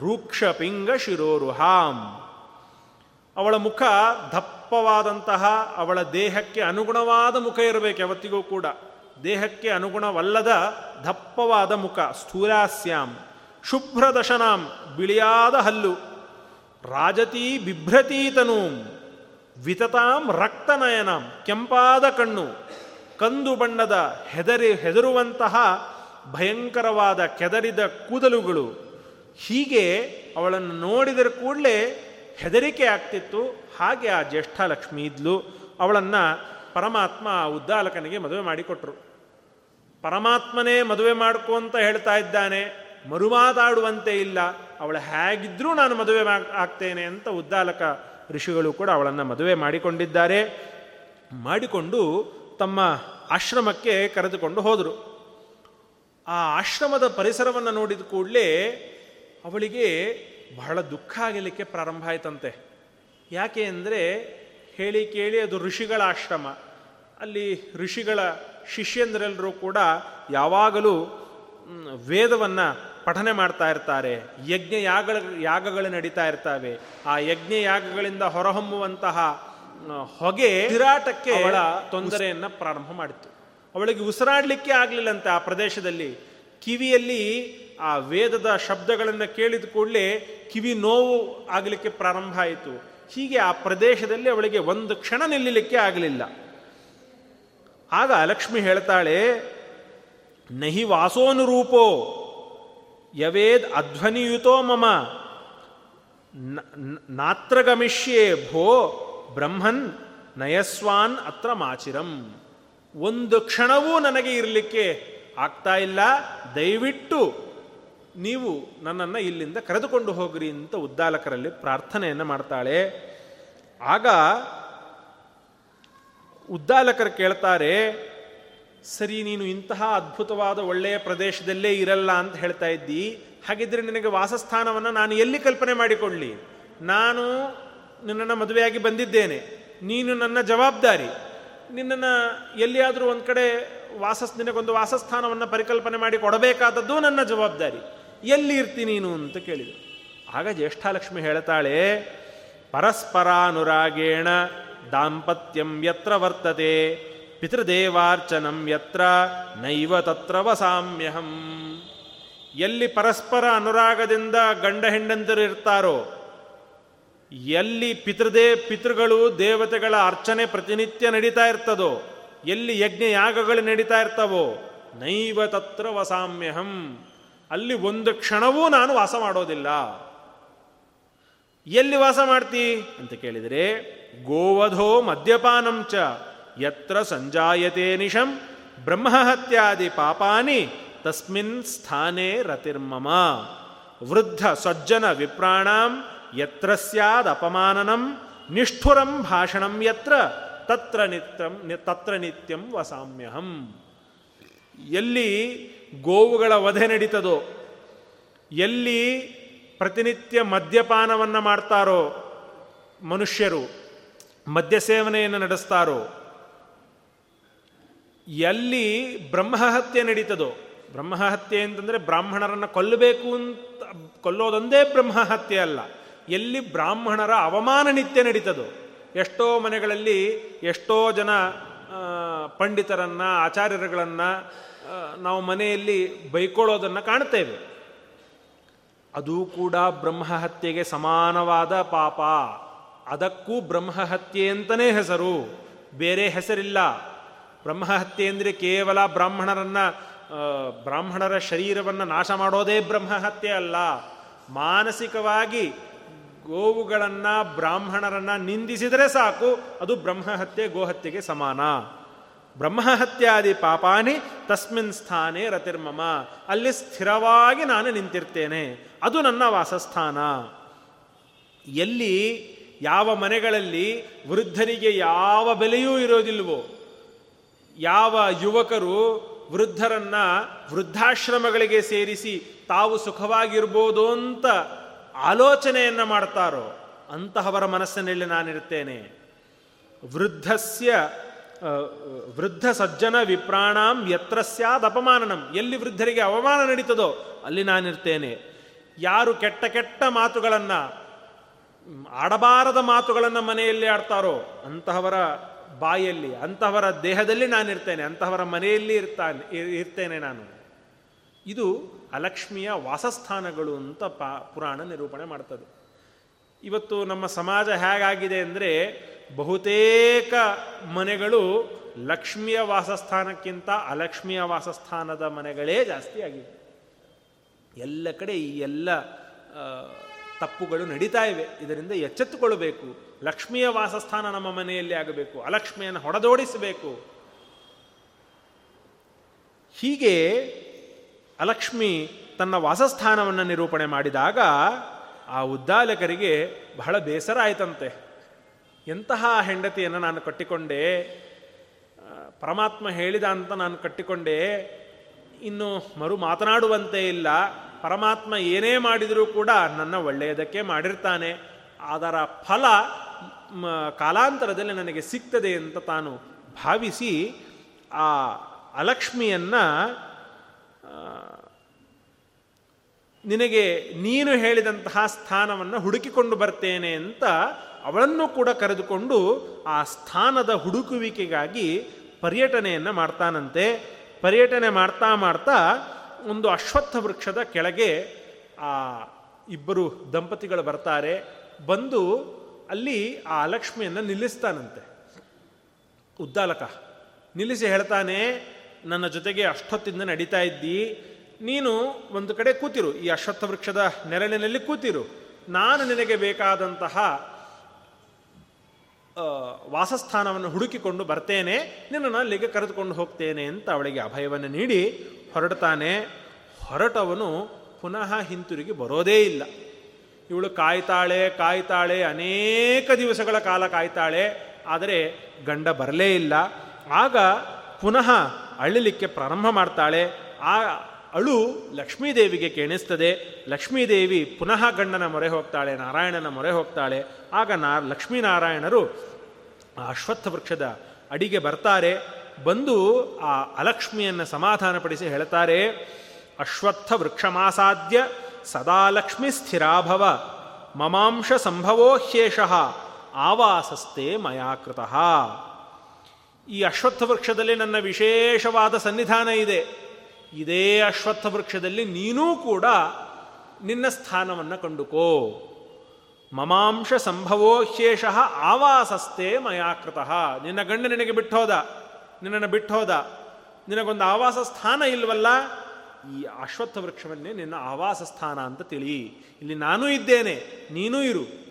ರೂಕ್ಷ ಪಿಂಗ ಶಿರೋರುಹಾಂ. ಅವಳ ಮುಖ ದಪ್ಪವಾದಂತಹ, ಅವಳ ದೇಹಕ್ಕೆ ಅನುಗುಣವಾದ ಮುಖ ಇರಬೇಕು ಯಾವತ್ತಿಗೂ ಕೂಡ. ದೇಹಕ್ಕೆ ಅನುಗುಣವಲ್ಲದ ದಪ್ಪವಾದ ಮುಖ ಸ್ಥೂಲಾಸ್ಯಾಂ ಶುಭ್ರದಶನಾಂ, ಬಿಳಿಯಾದ ಹಲ್ಲು, ರಾಜತೀ ಬಿಭ್ರತೀತನೂ, ವಿತತಾಂ ರಕ್ತನಯನಾಂ, ಕೆಂಪಾದ ಕಣ್ಣು, ಕಂದು ಬಣ್ಣದ ಹೆದರಿ, ಹೆದರುವಂತಹ ಭಯಂಕರವಾದ ಕೆದರಿದ ಕೂದಲುಗಳು. ಹೀಗೆ ಅವಳನ್ನು ನೋಡಿದರೆ ಕೂಡಲೇ ಹೆದರಿಕೆ ಆಗ್ತಿತ್ತು. ಹಾಗೆ ಆ ಜ್ಯೇಷ್ಠ ಲಕ್ಷ್ಮೀ ಇದ್ಲು ಅವಳನ್ನು ಪರಮಾತ್ಮ ಉದ್ದಾಲಕನಿಗೆ ಮದುವೆ ಮಾಡಿಕೊಟ್ರು. ಪರಮಾತ್ಮನೇ ಮದುವೆ ಮಾಡ್ಕೊ ಅಂತ ಹೇಳ್ತಾ ಇದ್ದಾನೆ ಮರುಮಾತಾಡುವಂತೆ ಇಲ್ಲ, ಅವಳು ಹೇಗಿದ್ರೂ ನಾನು ಮದುವೆ ಆಗ್ತೇನೆ ಅಂತ ಉದ್ದಾಲಕ ಋಷಿಗಳು ಕೂಡ ಅವಳನ್ನು ಮದುವೆ ಮಾಡಿಕೊಂಡಿದ್ದಾರೆ. ಮಾಡಿಕೊಂಡು ತಮ್ಮ ಆಶ್ರಮಕ್ಕೆ ಕರೆದುಕೊಂಡು ಹೋದರು. ಆ ಆಶ್ರಮದ ಪರಿಸರವನ್ನು ನೋಡಿದ ಕೂಡಲೇ ಅವಳಿಗೆ ಬಹಳ ದುಃಖ ಆಗಲಿಕ್ಕೆ ಪ್ರಾರಂಭ ಆಯ್ತಂತೆ. ಯಾಕೆ ಅಂದರೆ ಹೇಳಿ ಕೇಳಿ ಅದು ಋಷಿಗಳ ಆಶ್ರಮ. ಅಲ್ಲಿ ಋಷಿಗಳ ಶಿಷ್ಯಂದ್ರೆಲ್ಲರೂ ಕೂಡ ಯಾವಾಗಲೂ ವೇದವನ್ನು ಪಠನೆ ಮಾಡ್ತಾ ಇರ್ತಾರೆ. ಯಜ್ಞ ಯಾಗ ಯಾಗಗಳು ನಡೀತಾ ಇರ್ತವೆ. ಆ ಯಜ್ಞ ಯಾಗಗಳಿಂದ ಹೊರಹೊಮ್ಮುವಂತಹ ಹೊಗೆ ತಿರಾಟಕ್ಕೆ ಅವಳ ತೊಂದರೆಯನ್ನು ಪ್ರಾರಂಭ ಮಾಡಿತು. ಅವಳಿಗೆ ಉಸಿರಾಡಲಿಕ್ಕೆ ಆಗಲಿಲ್ಲಂತೆ ಆ ಪ್ರದೇಶದಲ್ಲಿ. ಕಿವಿಯಲ್ಲಿ ಆ ವೇದದ ಶಬ್ದಗಳನ್ನು ಕೇಳಿದ ಕೂಡಲೇ ಕಿವಿ ನೋವು ಆಗಲಿಕ್ಕೆ ಪ್ರಾರಂಭ ಆಯಿತು. ಹೀಗೆ ಆ ಪ್ರದೇಶದಲ್ಲಿ ಅವಳಿಗೆ ಒಂದು ಕ್ಷಣ ನಿಲ್ಲಲಿಕ್ಕೆ ಆಗಲಿಲ್ಲ. ಆಗ ಲಕ್ಷ್ಮಿ ಹೇಳ್ತಾಳೆ, ನಹಿ ವಾಸೋನುರೂಪೋ ಯವೇದ್ ಅಧ್ವನಿಯುತೋ ಮಮ ನಾತ್ರ ಭೋ ಬ್ರಹ್ಮನ್ ನಯಸ್ವಾನ್ ಅತ್ರ ಮಾಚಿರಂ. ಒಂದು ಕ್ಷಣವೂ ನನಗೆ ಇರಲಿಕ್ಕೆ ಆಗ್ತಾ ಇಲ್ಲ. ದಯವಿಟ್ಟು ನೀವು ನನ್ನನ್ನು ಇಲ್ಲಿಂದ ಕರೆದುಕೊಂಡು ಹೋಗ್ರಿ ಅಂತ ಉದ್ದಾಲಕರಲ್ಲಿ ಪ್ರಾರ್ಥನೆಯನ್ನು ಮಾಡ್ತಾಳೆ. ಆಗ ಉದ್ದಾಲಕರು ಕೇಳ್ತಾರೆ, ಸರಿ, ನೀನು ಇಂತಹ ಅದ್ಭುತವಾದ ಒಳ್ಳೆಯ ಪ್ರದೇಶದಲ್ಲೇ ಇರಲ್ಲ ಅಂತ ಹೇಳ್ತಾ ಇದ್ದಿ. ಹಾಗಿದ್ರೆ ನಿನಗೆ ವಾಸಸ್ಥಾನವನ್ನು ನಾನು ಎಲ್ಲಿ ಕಲ್ಪನೆ ಮಾಡಿಕೊಳ್ಳಿ? ನಾನು ನಿನ್ನನ್ನು ಮದುವೆಯಾಗಿ ಬಂದಿದ್ದೇನೆ. ನೀನು ನನ್ನ ಜವಾಬ್ದಾರಿ. ನಿನ್ನನ್ನು ಎಲ್ಲಿಯಾದರೂ ಒಂದು ಕಡೆ ವಾಸಸ್, ನಿನಗೊಂದು ವಾಸಸ್ಥಾನವನ್ನು ಪರಿಕಲ್ಪನೆ ಮಾಡಿ ಕೊಡಬೇಕಾದದ್ದು ನನ್ನ ಜವಾಬ್ದಾರಿ. ಎಲ್ಲಿ ಇರ್ತೀನಿ ನೀನು? ಅಂತ ಕೇಳಿದರು. ಆಗ ಜ್ಯೇಷ್ಠಾಲಕ್ಷ್ಮಿ ಹೇಳ್ತಾಳೆ, ಪರಸ್ಪರಾನುರಾಗೇಣ ದಾಂಪತ್ಯಂ ಯತ್ರ ವರ್ತತೆ ಪಿತೃದೇವಾರ್ಚನಂ ಯತ್ರ ನೈವ ತತ್ರ ವಸಾಮ್ಯಹಂ ಎಲ್ಲಿ ಪರಸ್ಪರ ಅನುರಾಗದಿಂದ ಗಂಡ ಹೆಂಡಂದಿರು ಇರ್ತಾರೋ, ಎಲ್ಲಿ ಪಿತೃದೇ ಪಿತೃಗಳು ದೇವತೆಗಳ ಅರ್ಚನೆ ಪ್ರತಿನಿತ್ಯ ನಡೀತಾ ಇರ್ತದೋ, ಎಲ್ಲಿ ಯಜ್ಞ ಯಾಗಗಳು ನಡೀತಾ ಇರ್ತವೋ, ನೈವ ತತ್ರ ವಸಾಮ್ಯಹಂ. ಅಲ್ಲಿ ಒಂದು ಕ್ಷಣವೂ ನಾನು ವಾಸ ಮಾಡೋದಿಲ್ಲ. ಎಲ್ಲಿ ವಾಸ ಮಾಡ್ತಿ? ಅಂತ ಕೇಳಿದರೆ ಗೋವಧೋ ಮದ್ಯಪಾನಂ ಚ. ಯತ್ರ ಸಂಜಾಯತೆ ನಿಶಂ ಬ್ರಹ್ಮಹತ್ಯಾದಿ ಪಾಪಾನಿ ತಸ್ಮಿನ್ ಸ್ಥಾನೇ ರತಿರ್ಮಮ. ವೃದ್ಧ ಸಜ್ಜನ ವಿಪ್ರಾಣಾಂ ಯತ್ರ ಸ್ಯಾದಪಮಾನನಂ ನಿಷ್ಠುರಂ ಭಾಷಣಂ ಯತ್ರ ತತ್ರ ನಿತ್ಯಂ ತತ್ರ ನಿತ್ಯಂ ವಸಾಮ್ಯಹಂ. ಎಲ್ಲಿ ಗೋವುಗಳ ವಧೆ ನಡೀತದೋ, ಎಲ್ಲಿ ಪ್ರತಿನಿತ್ಯ ಮದ್ಯಪಾನವನ್ನು ಮಾಡ್ತಾರೋ ಮನುಷ್ಯರು ಮದ್ಯ ಸೇವನೆಯನ್ನು ನಡೆಸ್ತಾರೋ? ಎಲ್ಲಿ ಬ್ರಹ್ಮಹತ್ಯೆ ನಡೀತದೋ? ಬ್ರಹ್ಮಹತ್ಯೆ ಅಂತಂದರೆ ಬ್ರಾಹ್ಮಣರನ್ನು ಕೊಲ್ಲಬೇಕು ಅಂತ, ಕೊಲ್ಲೋದೊಂದೇ ಬ್ರಹ್ಮಹತ್ಯೆ ಅಲ್ಲ. ಎಲ್ಲಿ ಬ್ರಾಹ್ಮಣರ ಅವಮಾನ ನಿತ್ಯ ನಡೀತದೋ? ಎಷ್ಟೋ ಮನೆಗಳಲ್ಲಿ ಎಷ್ಟೋ ಜನ ಪಂಡಿತರನ್ನು, ಆಚಾರ್ಯರುಗಳನ್ನು ನಾವು ಮನೆಯಲ್ಲಿ ಬೈಕೊಳ್ಳೋದನ್ನು ಕಾಣ್ತೇವೆ ಅದು ಕೂಡ ಬ್ರಹ್ಮಹತ್ಯೆಗೆ ಸಮಾನವಾದ ಪಾಪ. ಅದಕ್ಕೂ ಬ್ರಹ್ಮಹತ್ಯೆ ಅಂತಲೇ ಹೆಸರು. ಬೇರೆ ಹೆಸರಿಲ್ಲ. ಬ್ರಹ್ಮಹತ್ಯೆ ಅಂದರೆ ಕೇವಲ ಬ್ರಾಹ್ಮಣರನ್ನು ಬ್ರಾಹ್ಮಣರ ಶರೀರವನ್ನು ನಾಶ ಮಾಡೋದೇ ಬ್ರಹ್ಮಹತ್ಯೆ ಅಲ್ಲ. ಮಾನಸಿಕವಾಗಿ ಗೋವುಗಳನ್ನು ಬ್ರಾಹ್ಮಣರನ್ನು ನಿಂದಿಸಿದರೆ ಸಾಕು, ಅದು ಬ್ರಹ್ಮಹತ್ಯೆ, ಗೋಹತ್ಯೆಗೆ ಸಮಾನ. ಬ್ರಹ್ಮಹತ್ಯಾದಿ ಪಾಪಾನಿ ತಸ್ಮಿನ್ ಸ್ಥಾನೇ ರತಿರ್ಮಮ. ಅಲ್ಲಿ ಸ್ಥಿರವಾಗಿ ನಾನು ನಿಂತಿರ್ತೇನೆ. ಅದು ನನ್ನ ವಾಸಸ್ಥಾನ. ಎಲ್ಲಿ ಯಾವ ಮನೆಗಳಲ್ಲಿ ವೃದ್ಧರಿಗೆ ಯಾವ ಬೆಲೆಯೂ ಇರೋದಿಲ್ವೋ ಯಾವ ಯುವಕರು ವೃದ್ಧರನ್ನ ವೃದ್ಧಾಶ್ರಮಗಳಿಗೆ ಸೇರಿಸಿ ತಾವು ಸುಖವಾಗಿರ್ಬೋದು ಅಂತ ಆಲೋಚನೆಯನ್ನು ಮಾಡ್ತಾರೋ, ಅಂತಹವರ ಮನಸ್ಸಿನಲ್ಲಿ ನಾನಿರ್ತೇನೆ ವೃದ್ಧಸ್ಯ ವೃದ್ಧ ಸಜ್ಜನ ವಿಪ್ರಾಣಾಂ ಯತ್ರ ಸ್ಯಾದ ಅಪಮಾನನಂ. ಎಲ್ಲಿ ವೃದ್ಧರಿಗೆ ಅವಮಾನ ನಡೀತದೋ ಅಲ್ಲಿ ನಾನಿರ್ತೇನೆ ಯಾರು ಕೆಟ್ಟ ಕೆಟ್ಟ ಮಾತುಗಳನ್ನು ಆಡಬಾರದ ಮಾತುಗಳನ್ನು ಮನೆಯಲ್ಲಿ ಆಡ್ತಾರೋ ಅಂತಹವರ ಬಾಯಲ್ಲಿ, ಅಂತಹವರ ದೇಹದಲ್ಲಿ ನಾನಿರ್ತೇನೆ, ಅಂತಹವರ ಮನೆಯಲ್ಲಿ ಇರ್ತಾನೆ ಇರ್ತೇನೆ ನಾನು. ಇದು ಅಲಕ್ಷ್ಮಿಯ ವಾಸಸ್ಥಾನಗಳು ಅಂತ ಪಾ, ಪುರಾಣ ನಿರೂಪಣೆ ಮಾಡ್ತದೆ. ಇವತ್ತು ನಮ್ಮ ಸಮಾಜ ಹೇಗಾಗಿದೆ ಅಂದರೆ ಬಹುತೇಕ ಮನೆಗಳು ಲಕ್ಷ್ಮಿಯ ವಾಸಸ್ಥಾನಕ್ಕಿಂತ ಅಲಕ್ಷ್ಮಿಯ ವಾಸಸ್ಥಾನದ ಮನೆಗಳೇ ಜಾಸ್ತಿ ಆಗಿದೆ ಎಲ್ಲ ಕಡೆ ಈ ಎಲ್ಲ ತಪ್ಪುಗಳು ನಡೀತಾ ಇವೆ. ಇದರಿಂದ ಎಚ್ಚೆತ್ತುಕೊಳ್ಳಬೇಕು. ಲಕ್ಷ್ಮಿಯ ವಾಸಸ್ಥಾನ ನಮ್ಮ ಮನೆಯಲ್ಲಿ ಆಗಬೇಕು. ಅಲಕ್ಷ್ಮಿಯನ್ನು ಹೊಡೆದೋಡಿಸಬೇಕು. ಹೀಗೆ ಅಲಕ್ಷ್ಮಿ ತನ್ನ ವಾಸಸ್ಥಾನವನ್ನು ನಿರೂಪಣೆ ಮಾಡಿದಾಗ ಆ ಉದ್ದಾಲಕರಿಗೆ ಬಹಳ ಬೇಸರ ಆಯಿತಂತೆ. ಎಂತಹ ಹೆಂಡತಿಯನ್ನು ನಾನು ಕಟ್ಟಿಕೊಂಡೆ ಪರಮಾತ್ಮ ಹೇಳಿದ ಅಂತ ನಾನು ಕಟ್ಟಿಕೊಂಡೆ, ಇನ್ನು ಮರು ಮಾತನಾಡುವಂತೆ ಇಲ್ಲ. ಪರಮಾತ್ಮ ಏನೇ ಮಾಡಿದರೂ ಕೂಡ ನನ್ನ ಒಳ್ಳೆಯದಕ್ಕೆ ಮಾಡಿರ್ತಾನೆ. ಅದರ ಫಲ ಕಾಲಾಂತರದಲ್ಲಿ ನನಗೆ ಸಿಗ್ತದೆ ಅಂತ ತಾನು ಭಾವಿಸಿ ಆ ಅಲಕ್ಷ್ಮಿಯನ್ನು ನಿನಗೆ ನೀನು ಹೇಳಿದಂತಹ ಸ್ಥಾನವನ್ನು ಹುಡುಕಿಕೊಂಡು ಬರ್ತೇನೆ ಅಂತ ಅವಳನ್ನು ಕೂಡ ಕರೆದುಕೊಂಡು ಆ ಸ್ಥಾನದ ಹುಡುಕುವಿಕೆಗಾಗಿ ಪರ್ಯಟನೆಯನ್ನು ಮಾಡ್ತಾನಂತೆ. ಪರ್ಯಟನೆ ಮಾಡ್ತಾ ಮಾಡ್ತಾ ಒಂದು ಅಶ್ವತ್ಥ ವೃಕ್ಷದ ಕೆಳಗೆ ಆ ಇಬ್ಬರು ದಂಪತಿಗಳು ಬರ್ತಾರೆ. ಬಂದು ಅಲ್ಲಿ ಆ ಲಕ್ಷ್ಮಿಯನ್ನು ನಿಲ್ಲಿಸ್ತಾನಂತೆ. ಉದ್ದಾಲಕ, ನಿಲ್ಲಿಸಿ ಹೇಳ್ತಾನೆ, ನನ್ನ ಜೊತೆಗೆ ಅಷ್ಟೊತ್ತಿಂದ ನಡೀತಾ ಇದ್ದಿ, ನೀನು ಒಂದು ಕಡೆ ಕೂತಿರು, ಈ ಅಶ್ವತ್ಥ ವೃಕ್ಷದ ನೆರಳಿನಲ್ಲಿ ಕೂತಿರು. ನಾನು ನಿನಗೆ ಬೇಕಾದಂತಹ ವಾಸಸ್ಥಾನವನ್ನು ಹುಡುಕಿಕೊಂಡು ಬರ್ತೇನೆ, ನಿನ್ನನ್ನು ಅಲ್ಲಿಗೆ ಕರೆದುಕೊಂಡು ಹೋಗ್ತೇನೆ ಅಂತ ಅವಳಿಗೆ ಅಭಯವನ್ನು ನೀಡಿ ಹೊರಡ್ತಾನೆ, ಹೊರಟವನು ಪುನಃ ಹಿಂತಿರುಗಿ ಬರೋದೇ ಇಲ್ಲ. ಇವಳು ಕಾಯ್ತಾಳೆ ಕಾಯ್ತಾಳೆ, ಅನೇಕ ದಿವಸಗಳ ಕಾಲ ಕಾಯ್ತಾಳೆ, ಆದರೆ ಗಂಡ ಬರಲೇ ಇಲ್ಲ. ಆಗ ಪುನಃ ಅಳ್ಳಲಿಕ್ಕೆ ಪ್ರಾರಂಭ ಮಾಡ್ತಾಳೆ. ಆ ಅಳು ಲಕ್ಷ್ಮೀದೇವಿಗೆ ಕೇಣಿಸ್ತದೆ. ಲಕ್ಷ್ಮೀದೇವಿ ಪುನಃ ಗಂಡನ ಮೊರೆ ಹೋಗ್ತಾಳೆ, ನಾರಾಯಣನ ಮೊರೆ ಹೋಗ್ತಾಳೆ. ಆಗ ನಾ ಲಕ್ಷ್ಮೀನಾರಾಯಣರು ಅಶ್ವತ್ಥ ವೃಕ್ಷದ ಅಡಿಗೆ ಬರ್ತಾರೆ. ಬಂದು ಆ ಅಲಕ್ಷ್ಮಿಯನ್ನು ಸಮಾಧಾನಪಡಿಸಿ ಹೇಳ್ತಾರೆ, ಅಶ್ವತ್ಥ ವೃಕ್ಷಮಾಸಾದ್ಯ ಸದಾ ಲಕ್ಷ್ಮಿ ಸ್ಥಿರಾಭವ, ಮಮಾಂಶ ಸಂಭವೋ ಹ್ಯೇಷ ಆವಾಸಸ್ತೆ ಮಯಾಕೃತಃ ಈ ಅಶ್ವತ್ಥ ವೃಕ್ಷದಲ್ಲಿ ನನ್ನ ವಿಶೇಷವಾದ ಸನ್ನಿಧಾನ ಇದೆ. ಇದೇ ಅಶ್ವತ್ಥ ವೃಕ್ಷದಲ್ಲಿ ನೀನೂ ಕೂಡ ನಿನ್ನ ಸ್ಥಾನವನ್ನು ಕಂಡುಕೋ. ಮಮಾಂಶ ಸಂಭವೋ ಶೇಷ ಆವಾಸಸ್ತೆ ಮಯಾಕೃತಃ ನಿನ್ನ ಗಂಡ ನಿನಗೆ ಬಿಟ್ಟೋದ. ನಿನ್ನನ್ನು ಬಿಟ್ಟೋದ ನಿನಗೊಂದು ಆವಾಸ ಸ್ಥಾನ ಇಲ್ವಲ್ಲ? ಈ ಅಶ್ವತ್ಥ ವೃಕ್ಷವನ್ನೇ ನಿನ್ನ ಆವಾಸ ಸ್ಥಾನ ಅಂತ ತಿಳಿ. ಇಲ್ಲಿ ನಾನೂ ಇದ್ದೇನೆ, ನೀನೂ ಇರು.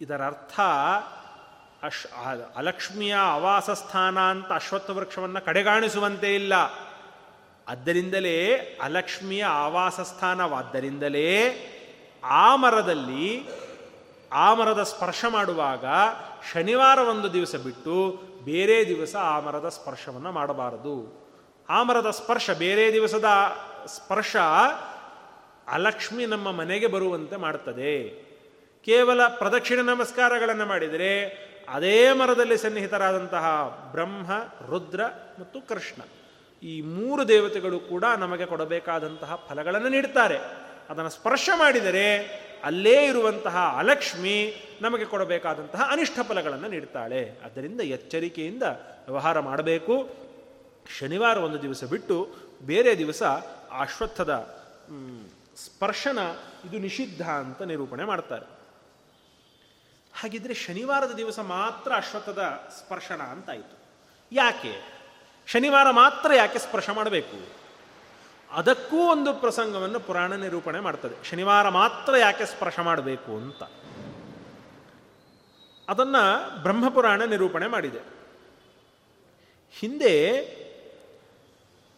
ಇದರ ಅರ್ಥ ಅಶ್ ಅಲಕ್ಷ್ಮಿಯ ಆವಾಸ ಸ್ಥಾನ ಅಂತ ಅಶ್ವತ್ಥ ವೃಕ್ಷವನ್ನು ಕಡೆಗಾಣಿಸುವಂತೆ ಇಲ್ಲ. ಆದ್ದರಿಂದಲೇ ಅಲಕ್ಷ್ಮಿಯ ಆವಾಸ ಸ್ಥಾನವಾದ್ದರಿಂದಲೇ ಆ ಮರದಲ್ಲಿ, ಆ ಮರದ ಸ್ಪರ್ಶ ಮಾಡುವಾಗ ಶನಿವಾರ ಒಂದು ದಿವಸ ಬಿಟ್ಟು ಬೇರೆ ದಿವಸ ಆ ಮರದ ಸ್ಪರ್ಶವನ್ನು ಮಾಡಬಾರದು. ಆ ಮರದ ಸ್ಪರ್ಶ ಬೇರೆ ದಿವಸದ ಸ್ಪರ್ಶ ಅಲಕ್ಷ್ಮಿ ನಮ್ಮ ಮನೆಗೆ ಬರುವಂತೆ ಮಾಡುತ್ತದೆ ಕೇವಲ ಪ್ರದಕ್ಷಿಣೆ ನಮಸ್ಕಾರಗಳನ್ನು ಮಾಡಿದರೆ ಅದೇ ಮರದಲ್ಲಿ ಸನ್ನಿಹಿತರಾದಂತಹ ಬ್ರಹ್ಮ, ರುದ್ರ ಮತ್ತು ಕೃಷ್ಣ ಈ ಮೂರು ದೇವತೆಗಳು ಕೂಡ ನಮಗೆ ಕೊಡಬೇಕಾದಂತಹ ಫಲಗಳನ್ನು ನೀಡುತ್ತಾರೆ ಅದನ್ನು ಸ್ಪರ್ಶ ಮಾಡಿದರೆ ಅಲ್ಲೇ ಇರುವಂತಹ ಅಲಕ್ಷ್ಮಿ ನಮಗೆ ಕೊಡಬೇಕಾದಂತಹ ಅನಿಷ್ಟ ಫಲಗಳನ್ನು ನೀಡ್ತಾಳೆ. ಆದ್ದರಿಂದ ಎಚ್ಚರಿಕೆಯಿಂದ ವ್ಯವಹಾರ ಮಾಡಬೇಕು. ಶನಿವಾರ ಒಂದು ದಿವಸ ಬಿಟ್ಟು ಬೇರೆ ದಿವಸ ಅಶ್ವತ್ಥದ ಸ್ಪರ್ಶನ ಇದು ನಿಷಿದ್ಧ ಅಂತ ನಿರೂಪಣೆ ಮಾಡ್ತಾರೆ. ಹಾಗಿದ್ರೆ ಶನಿವಾರದ ದಿವಸ ಮಾತ್ರ ಅಶ್ವತ್ಥದ ಸ್ಪರ್ಶನ ಅಂತಾಯಿತು ಯಾಕೆ? ಶನಿವಾರ ಮಾತ್ರ ಯಾಕೆ ಸ್ಪರ್ಶ ಮಾಡಬೇಕು? ಅದಕ್ಕೂ ಒಂದು ಪ್ರಸಂಗವನ್ನು ಪುರಾಣ ನಿರೂಪಣೆ ಮಾಡ್ತದೆ. ಶನಿವಾರ ಮಾತ್ರ ಯಾಕೆ ಸ್ಪರ್ಶ ಮಾಡಬೇಕು ಅಂತ. ಅದನ್ನು ಬ್ರಹ್ಮಪುರಾಣ ನಿರೂಪಣೆ ಮಾಡಿದೆ. ಹಿಂದೆ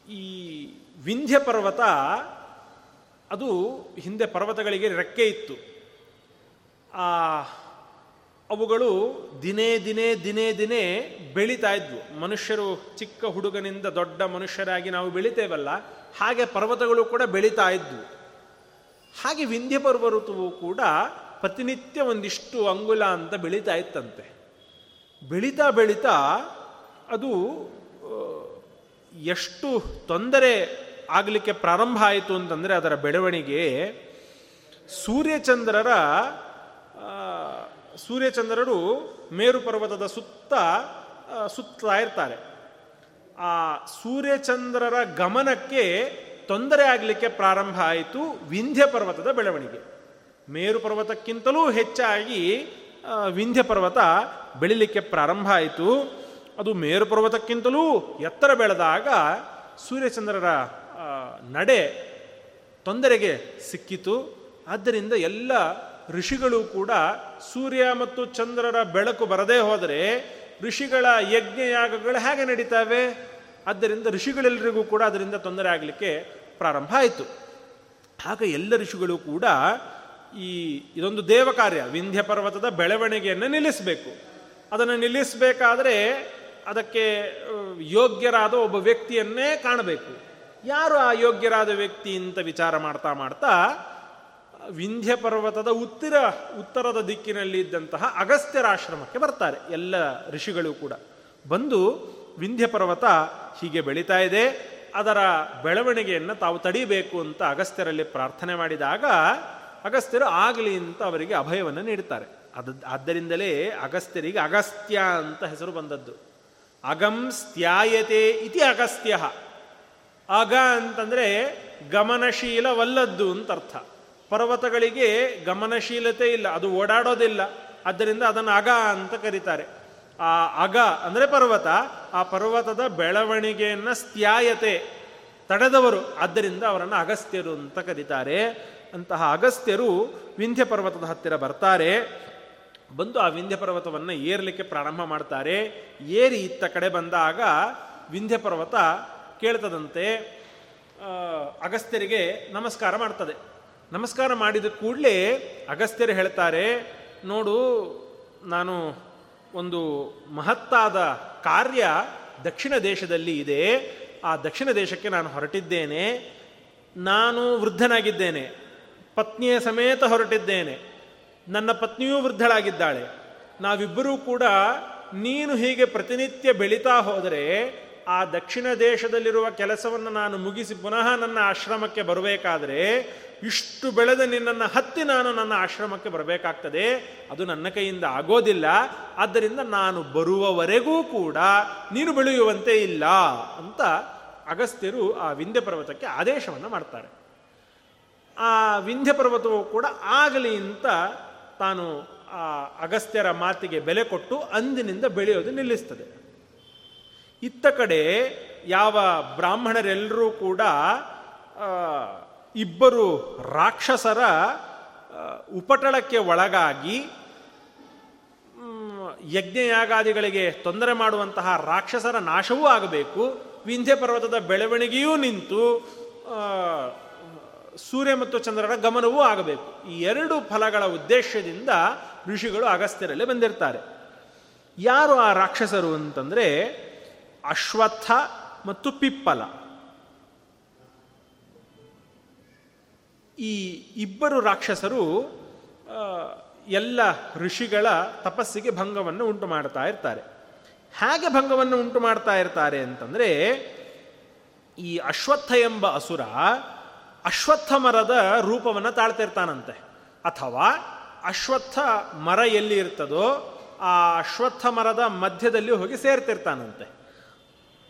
ಈ ವಿಂಧ್ಯ ಪರ್ವತ, ಅದು ಹಿಂದೆ ಪರ್ವತಗಳಿಗೆ ರೆಕ್ಕೆ ಇತ್ತು. ಆ ಅವುಗಳು ದಿನೇ ದಿನೇ ದಿನೇ ದಿನೇ ಬೆಳೀತಾ ಇದ್ವು. ಮನುಷ್ಯರು ಚಿಕ್ಕ ಹುಡುಗನಿಂದ ದೊಡ್ಡ ಮನುಷ್ಯರಾಗಿ ನಾವು ಬೆಳಿತೇವಲ್ಲ, ಹಾಗೆ ಪರ್ವತಗಳು ಕೂಡ ಬೆಳೀತಾ ಇದ್ವು. ಹಾಗೆ ವಿಂಧ್ಯ ಪರ್ವತವು ಕೂಡ ಪ್ರತಿನಿತ್ಯ ಒಂದಿಷ್ಟು ಅಂಗುಲ ಅಂತ ಬೆಳೀತಾ ಇತ್ತಂತೆ. ಬೆಳೀತಾ ಬೆಳೀತಾ ಅದು ಎಷ್ಟು ತೊಂದರೆ ಆಗಲಿಕ್ಕೆ ಪ್ರಾರಂಭ ಆಯಿತು ಅಂತಂದರೆ ಅದರ ಬೆಳವಣಿಗೆ ಸೂರ್ಯಚಂದ್ರರ ಸೂರ್ಯಚಂದ್ರರು ಮೇರು ಪರ್ವತದ ಸುತ್ತ ಸುತ್ತಾ ಇರ್ತಾರೆ. ಆ ಸೂರ್ಯಚಂದ್ರರ ಗಮನಕ್ಕೆ ತೊಂದರೆ ಆಗಲಿಕ್ಕೆ ಪ್ರಾರಂಭ ಆಯಿತು ವಿಂಧ್ಯ ಪರ್ವತದ ಬೆಳವಣಿಗೆ. ಮೇರು ಪರ್ವತಕ್ಕಿಂತಲೂ ಹೆಚ್ಚಾಗಿ ವಿಂಧ್ಯ ಪರ್ವತ ಬೆಳಿಲಿಕ್ಕೆ ಪ್ರಾರಂಭ ಆಯಿತು. ಅದು ಮೇರು ಪರ್ವತಕ್ಕಿಂತಲೂ ಎತ್ತರ ಬೆಳೆದಾಗ ಸೂರ್ಯಚಂದ್ರರ ನಡೆ ತೊಂದರೆಗೆ ಸಿಕ್ಕಿತು. ಆದ್ದರಿಂದ ಎಲ್ಲ ಋಷಿಗಳು ಕೂಡ ಸೂರ್ಯ ಮತ್ತು ಚಂದ್ರರ ಬೆಳಕು ಬರದೇ ಹೋದರೆ ಋಷಿಗಳ ಯಜ್ಞ ಯಾಗಗಳು ಹೇಗೆ ನಡೀತಾವೆ? ಆದ್ದರಿಂದ ಋಷಿಗಳೆಲ್ಲರಿಗೂ ಕೂಡ ಅದರಿಂದ ತೊಂದರೆ ಆಗಲಿಕ್ಕೆ ಪ್ರಾರಂಭ ಆಯಿತು. ಆಗ ಎಲ್ಲ ಋಷಿಗಳು ಕೂಡ ಈ ಇದೊಂದು ದೇವ ಕಾರ್ಯ ವಿಂಧ್ಯ ಪರ್ವತದ ಬೆಳವಣಿಗೆಯನ್ನು ನಿಲ್ಲಿಸಬೇಕು. ಅದನ್ನು ನಿಲ್ಲಿಸಬೇಕಾದ್ರೆ ಅದಕ್ಕೆ ಯೋಗ್ಯರಾದ ಒಬ್ಬ ವ್ಯಕ್ತಿಯನ್ನೇ ಕಾಣಬೇಕು. ಯಾರು ಆ ಯೋಗ್ಯರಾದ ವ್ಯಕ್ತಿ ಅಂತ ವಿಚಾರ ಮಾಡ್ತಾ ಮಾಡ್ತಾ ವಿಂಧ್ಯ ಪರ್ವತದ ಉತ್ತರ, ಉತ್ತರದ ದಿಕ್ಕಿನಲ್ಲಿ ಇದ್ದಂತಹ ಅಗಸ್ತ್ಯರ ಆಶ್ರಮಕ್ಕೆ ಬರ್ತಾರೆ ಎಲ್ಲ ಋಷಿಗಳು ಕೂಡ. ಬಂದು ವಿಂಧ್ಯ ಪರ್ವತ ಹೀಗೆ ಬೆಳೀತಾ ಇದೆ. ಅದರ ಬೆಳವಣಿಗೆಯನ್ನು ತಾವು ತಡೀಬೇಕು ಅಂತ ಅಗಸ್ತ್ಯರಲ್ಲಿ ಪ್ರಾರ್ಥನೆ ಮಾಡಿದಾಗ ಅಗಸ್ತ್ಯರು ಆಗಲಿ ಅಂತ ಅವರಿಗೆ ಅಭಯವನ್ನು ನೀಡುತ್ತಾರೆ ಅದು, ಆದ್ದರಿಂದಲೇ ಅಗಸ್ತ್ಯರಿಗೆ ಅಗಸ್ತ್ಯ ಅಂತ ಹೆಸರು ಬಂದದ್ದು. ಅಗಂ ಸ್ತ್ಯಾಯತೆ ಇತಿ ಅಗಸ್ತ್ಯ. ಅಗ ಅಂತಂದರೆ ಗಮನಶೀಲವಲ್ಲದ್ದು ಅಂತ ಅರ್ಥ. ಪರ್ವತಗಳಿಗೆ ಗಮನಶೀಲತೆ ಇಲ್ಲ, ಅದು ಓಡಾಡೋದಿಲ್ಲ. ಆದ್ದರಿಂದ ಅದನ್ನು ಅಗ ಅಂತ ಕರೀತಾರೆ. ಆ ಅಗ ಅಂದರೆ ಪರ್ವತ, ಆ ಪರ್ವತದ ಬೆಳವಣಿಗೆಯನ್ನು ಸ್ತ್ಯಾಯತೆ ತಡೆದವರು. ಆದ್ದರಿಂದ ಅವರನ್ನು ಅಗಸ್ತ್ಯರು ಅಂತ ಕರೀತಾರೆ. ಅಂತಹ ಅಗಸ್ತ್ಯರು ವಿಂಧ್ಯ ಪರ್ವತದ ಹತ್ತಿರ ಬರ್ತಾರೆ. ಬಂದು ಆ ವಿಂಧ್ಯ ಪರ್ವತವನ್ನು ಏರಲಿಕ್ಕೆ ಪ್ರಾರಂಭ ಮಾಡ್ತಾರೆ. ಏರಿ ಇತ್ತ ಕಡೆ ಬಂದಾಗ ವಿಂಧ್ಯ ಪರ್ವತ ಕೇಳ್ತದಂತೆ ಅಗಸ್ತ್ಯರಿಗೆ ನಮಸ್ಕಾರ ಮಾಡ್ತದೆ. ನಮಸ್ಕಾರ ಮಾಡಿದ ಕೂಡಲೇ ಅಗಸ್ತ್ಯರು ಹೇಳ್ತಾರೆ, ನೋಡು, ನಾನು ಒಂದು ಮಹತ್ತಾದ ಕಾರ್ಯ ದಕ್ಷಿಣ ದೇಶದಲ್ಲಿ ಇದೆ. ಆ ದಕ್ಷಿಣ ದೇಶಕ್ಕೆ ನಾನು ಹೊರಟಿದ್ದೇನೆ. ನಾನು ವೃದ್ಧನಾಗಿದ್ದೇನೆ. ಪತ್ನಿಯ ಸಮೇತ ಹೊರಟಿದ್ದೇನೆ. ನನ್ನ ಪತ್ನಿಯೂ ವೃದ್ಧಳಾಗಿದ್ದಾಳೆ. ನಾವಿಬ್ಬರೂ ಕೂಡ ನೀನು ಹೀಗೆ ಪ್ರತಿನಿತ್ಯ ಬೆಳೀತಾ ಹೋದರೆ ಆ ದಕ್ಷಿಣ ದೇಶದಲ್ಲಿರುವ ಕೆಲಸವನ್ನು ನಾನು ಮುಗಿಸಿ ಪುನಃ ನನ್ನ ಆಶ್ರಮಕ್ಕೆ ಬರಬೇಕಾದ್ರೆ ಇಷ್ಟು ಬೆಳೆದ ನಿನ್ನನ್ನು ಹತ್ತಿ ನಾನು ನನ್ನ ಆಶ್ರಮಕ್ಕೆ ಬರಬೇಕಾಗ್ತದೆ. ಅದು ನನ್ನ ಕೈಯಿಂದ ಆಗೋದಿಲ್ಲ. ಆದ್ದರಿಂದ ನಾನು ಬರುವವರೆಗೂ ಕೂಡ ನೀನು ಬೆಳೆಯುವಂತೆ ಇಲ್ಲ ಅಂತ ಅಗಸ್ತ್ಯರು ಆ ವಿಂಧ್ಯ ಪರ್ವತಕ್ಕೆ ಆದೇಶವನ್ನು ಮಾಡ್ತಾರೆ. ಆ ವಿಂಧ್ಯ ಪರ್ವತವು ಕೂಡ ಆಗಲಿ ಅಂತ ತಾನು ಆ ಅಗಸ್ತ್ಯರ ಮಾತಿಗೆ ಬೆಲೆ ಕೊಟ್ಟು ಅಂದಿನಿಂದ ಬೆಳೆಯೋದು ನಿಲ್ಲಿಸ್ತದೆ. ಇತ್ತ ಕಡೆ ಯಾವ ಬ್ರಾಹ್ಮಣರೆಲ್ಲರೂ ಕೂಡ ಇಬ್ಬರು ರಾಕ್ಷಸರ ಉಪಟಳಕ್ಕೆ ಒಳಗಾಗಿ ಯಜ್ಞಯಾಗಾದಿಗಳಿಗೆ ತೊಂದರೆ ಮಾಡುವಂತಹ ರಾಕ್ಷಸರ ನಾಶವೂ ಆಗಬೇಕು. ವಿಂಧ್ಯ ಪರ್ವತದ ಬೆಳವಣಿಗೆಯೂ ನಿಂತು ಸೂರ್ಯ ಮತ್ತು ಚಂದ್ರರ ಗಮನವೂ ಆಗಬೇಕು. ಈ ಎರಡು ಫಲಗಳ ಉದ್ದೇಶದಿಂದ ಋಷಿಗಳು ಅಗಸ್ತ್ಯರಲ್ಲಿ ಬಂದಿರ್ತಾರೆ. ಯಾರು ಆ ರಾಕ್ಷಸರು ಅಂತಂದರೆ ಅಶ್ವತ್ಥ ಮತ್ತು ಪಿಪ್ಪಲ. ಈ ಇಬ್ಬರು ರಾಕ್ಷಸರು ಎಲ್ಲ ಋಷಿಗಳ ತಪಸ್ಸಿಗೆ ಭಂಗವನ್ನು ಉಂಟು ಮಾಡ್ತಾ ಇರ್ತಾರೆ. ಹೇಗೆ ಭಂಗವನ್ನು ಉಂಟು ಮಾಡ್ತಾ ಇರ್ತಾರೆ ಅಂತಂದರೆ, ಈ ಅಶ್ವತ್ಥ ಎಂಬ ಅಸುರ ಅಶ್ವತ್ಥ ಮರದ ರೂಪವನ್ನು ತಾಳ್ತಿರ್ತಾನಂತೆ. ಅಥವಾ ಅಶ್ವತ್ಥ ಮರ ಎಲ್ಲಿ ಇರ್ತದೋ, ಆ ಅಶ್ವತ್ಥ ಮರದ ಮಧ್ಯದಲ್ಲಿ ಹೋಗಿ ಸೇರ್ತಿರ್ತಾನಂತೆ.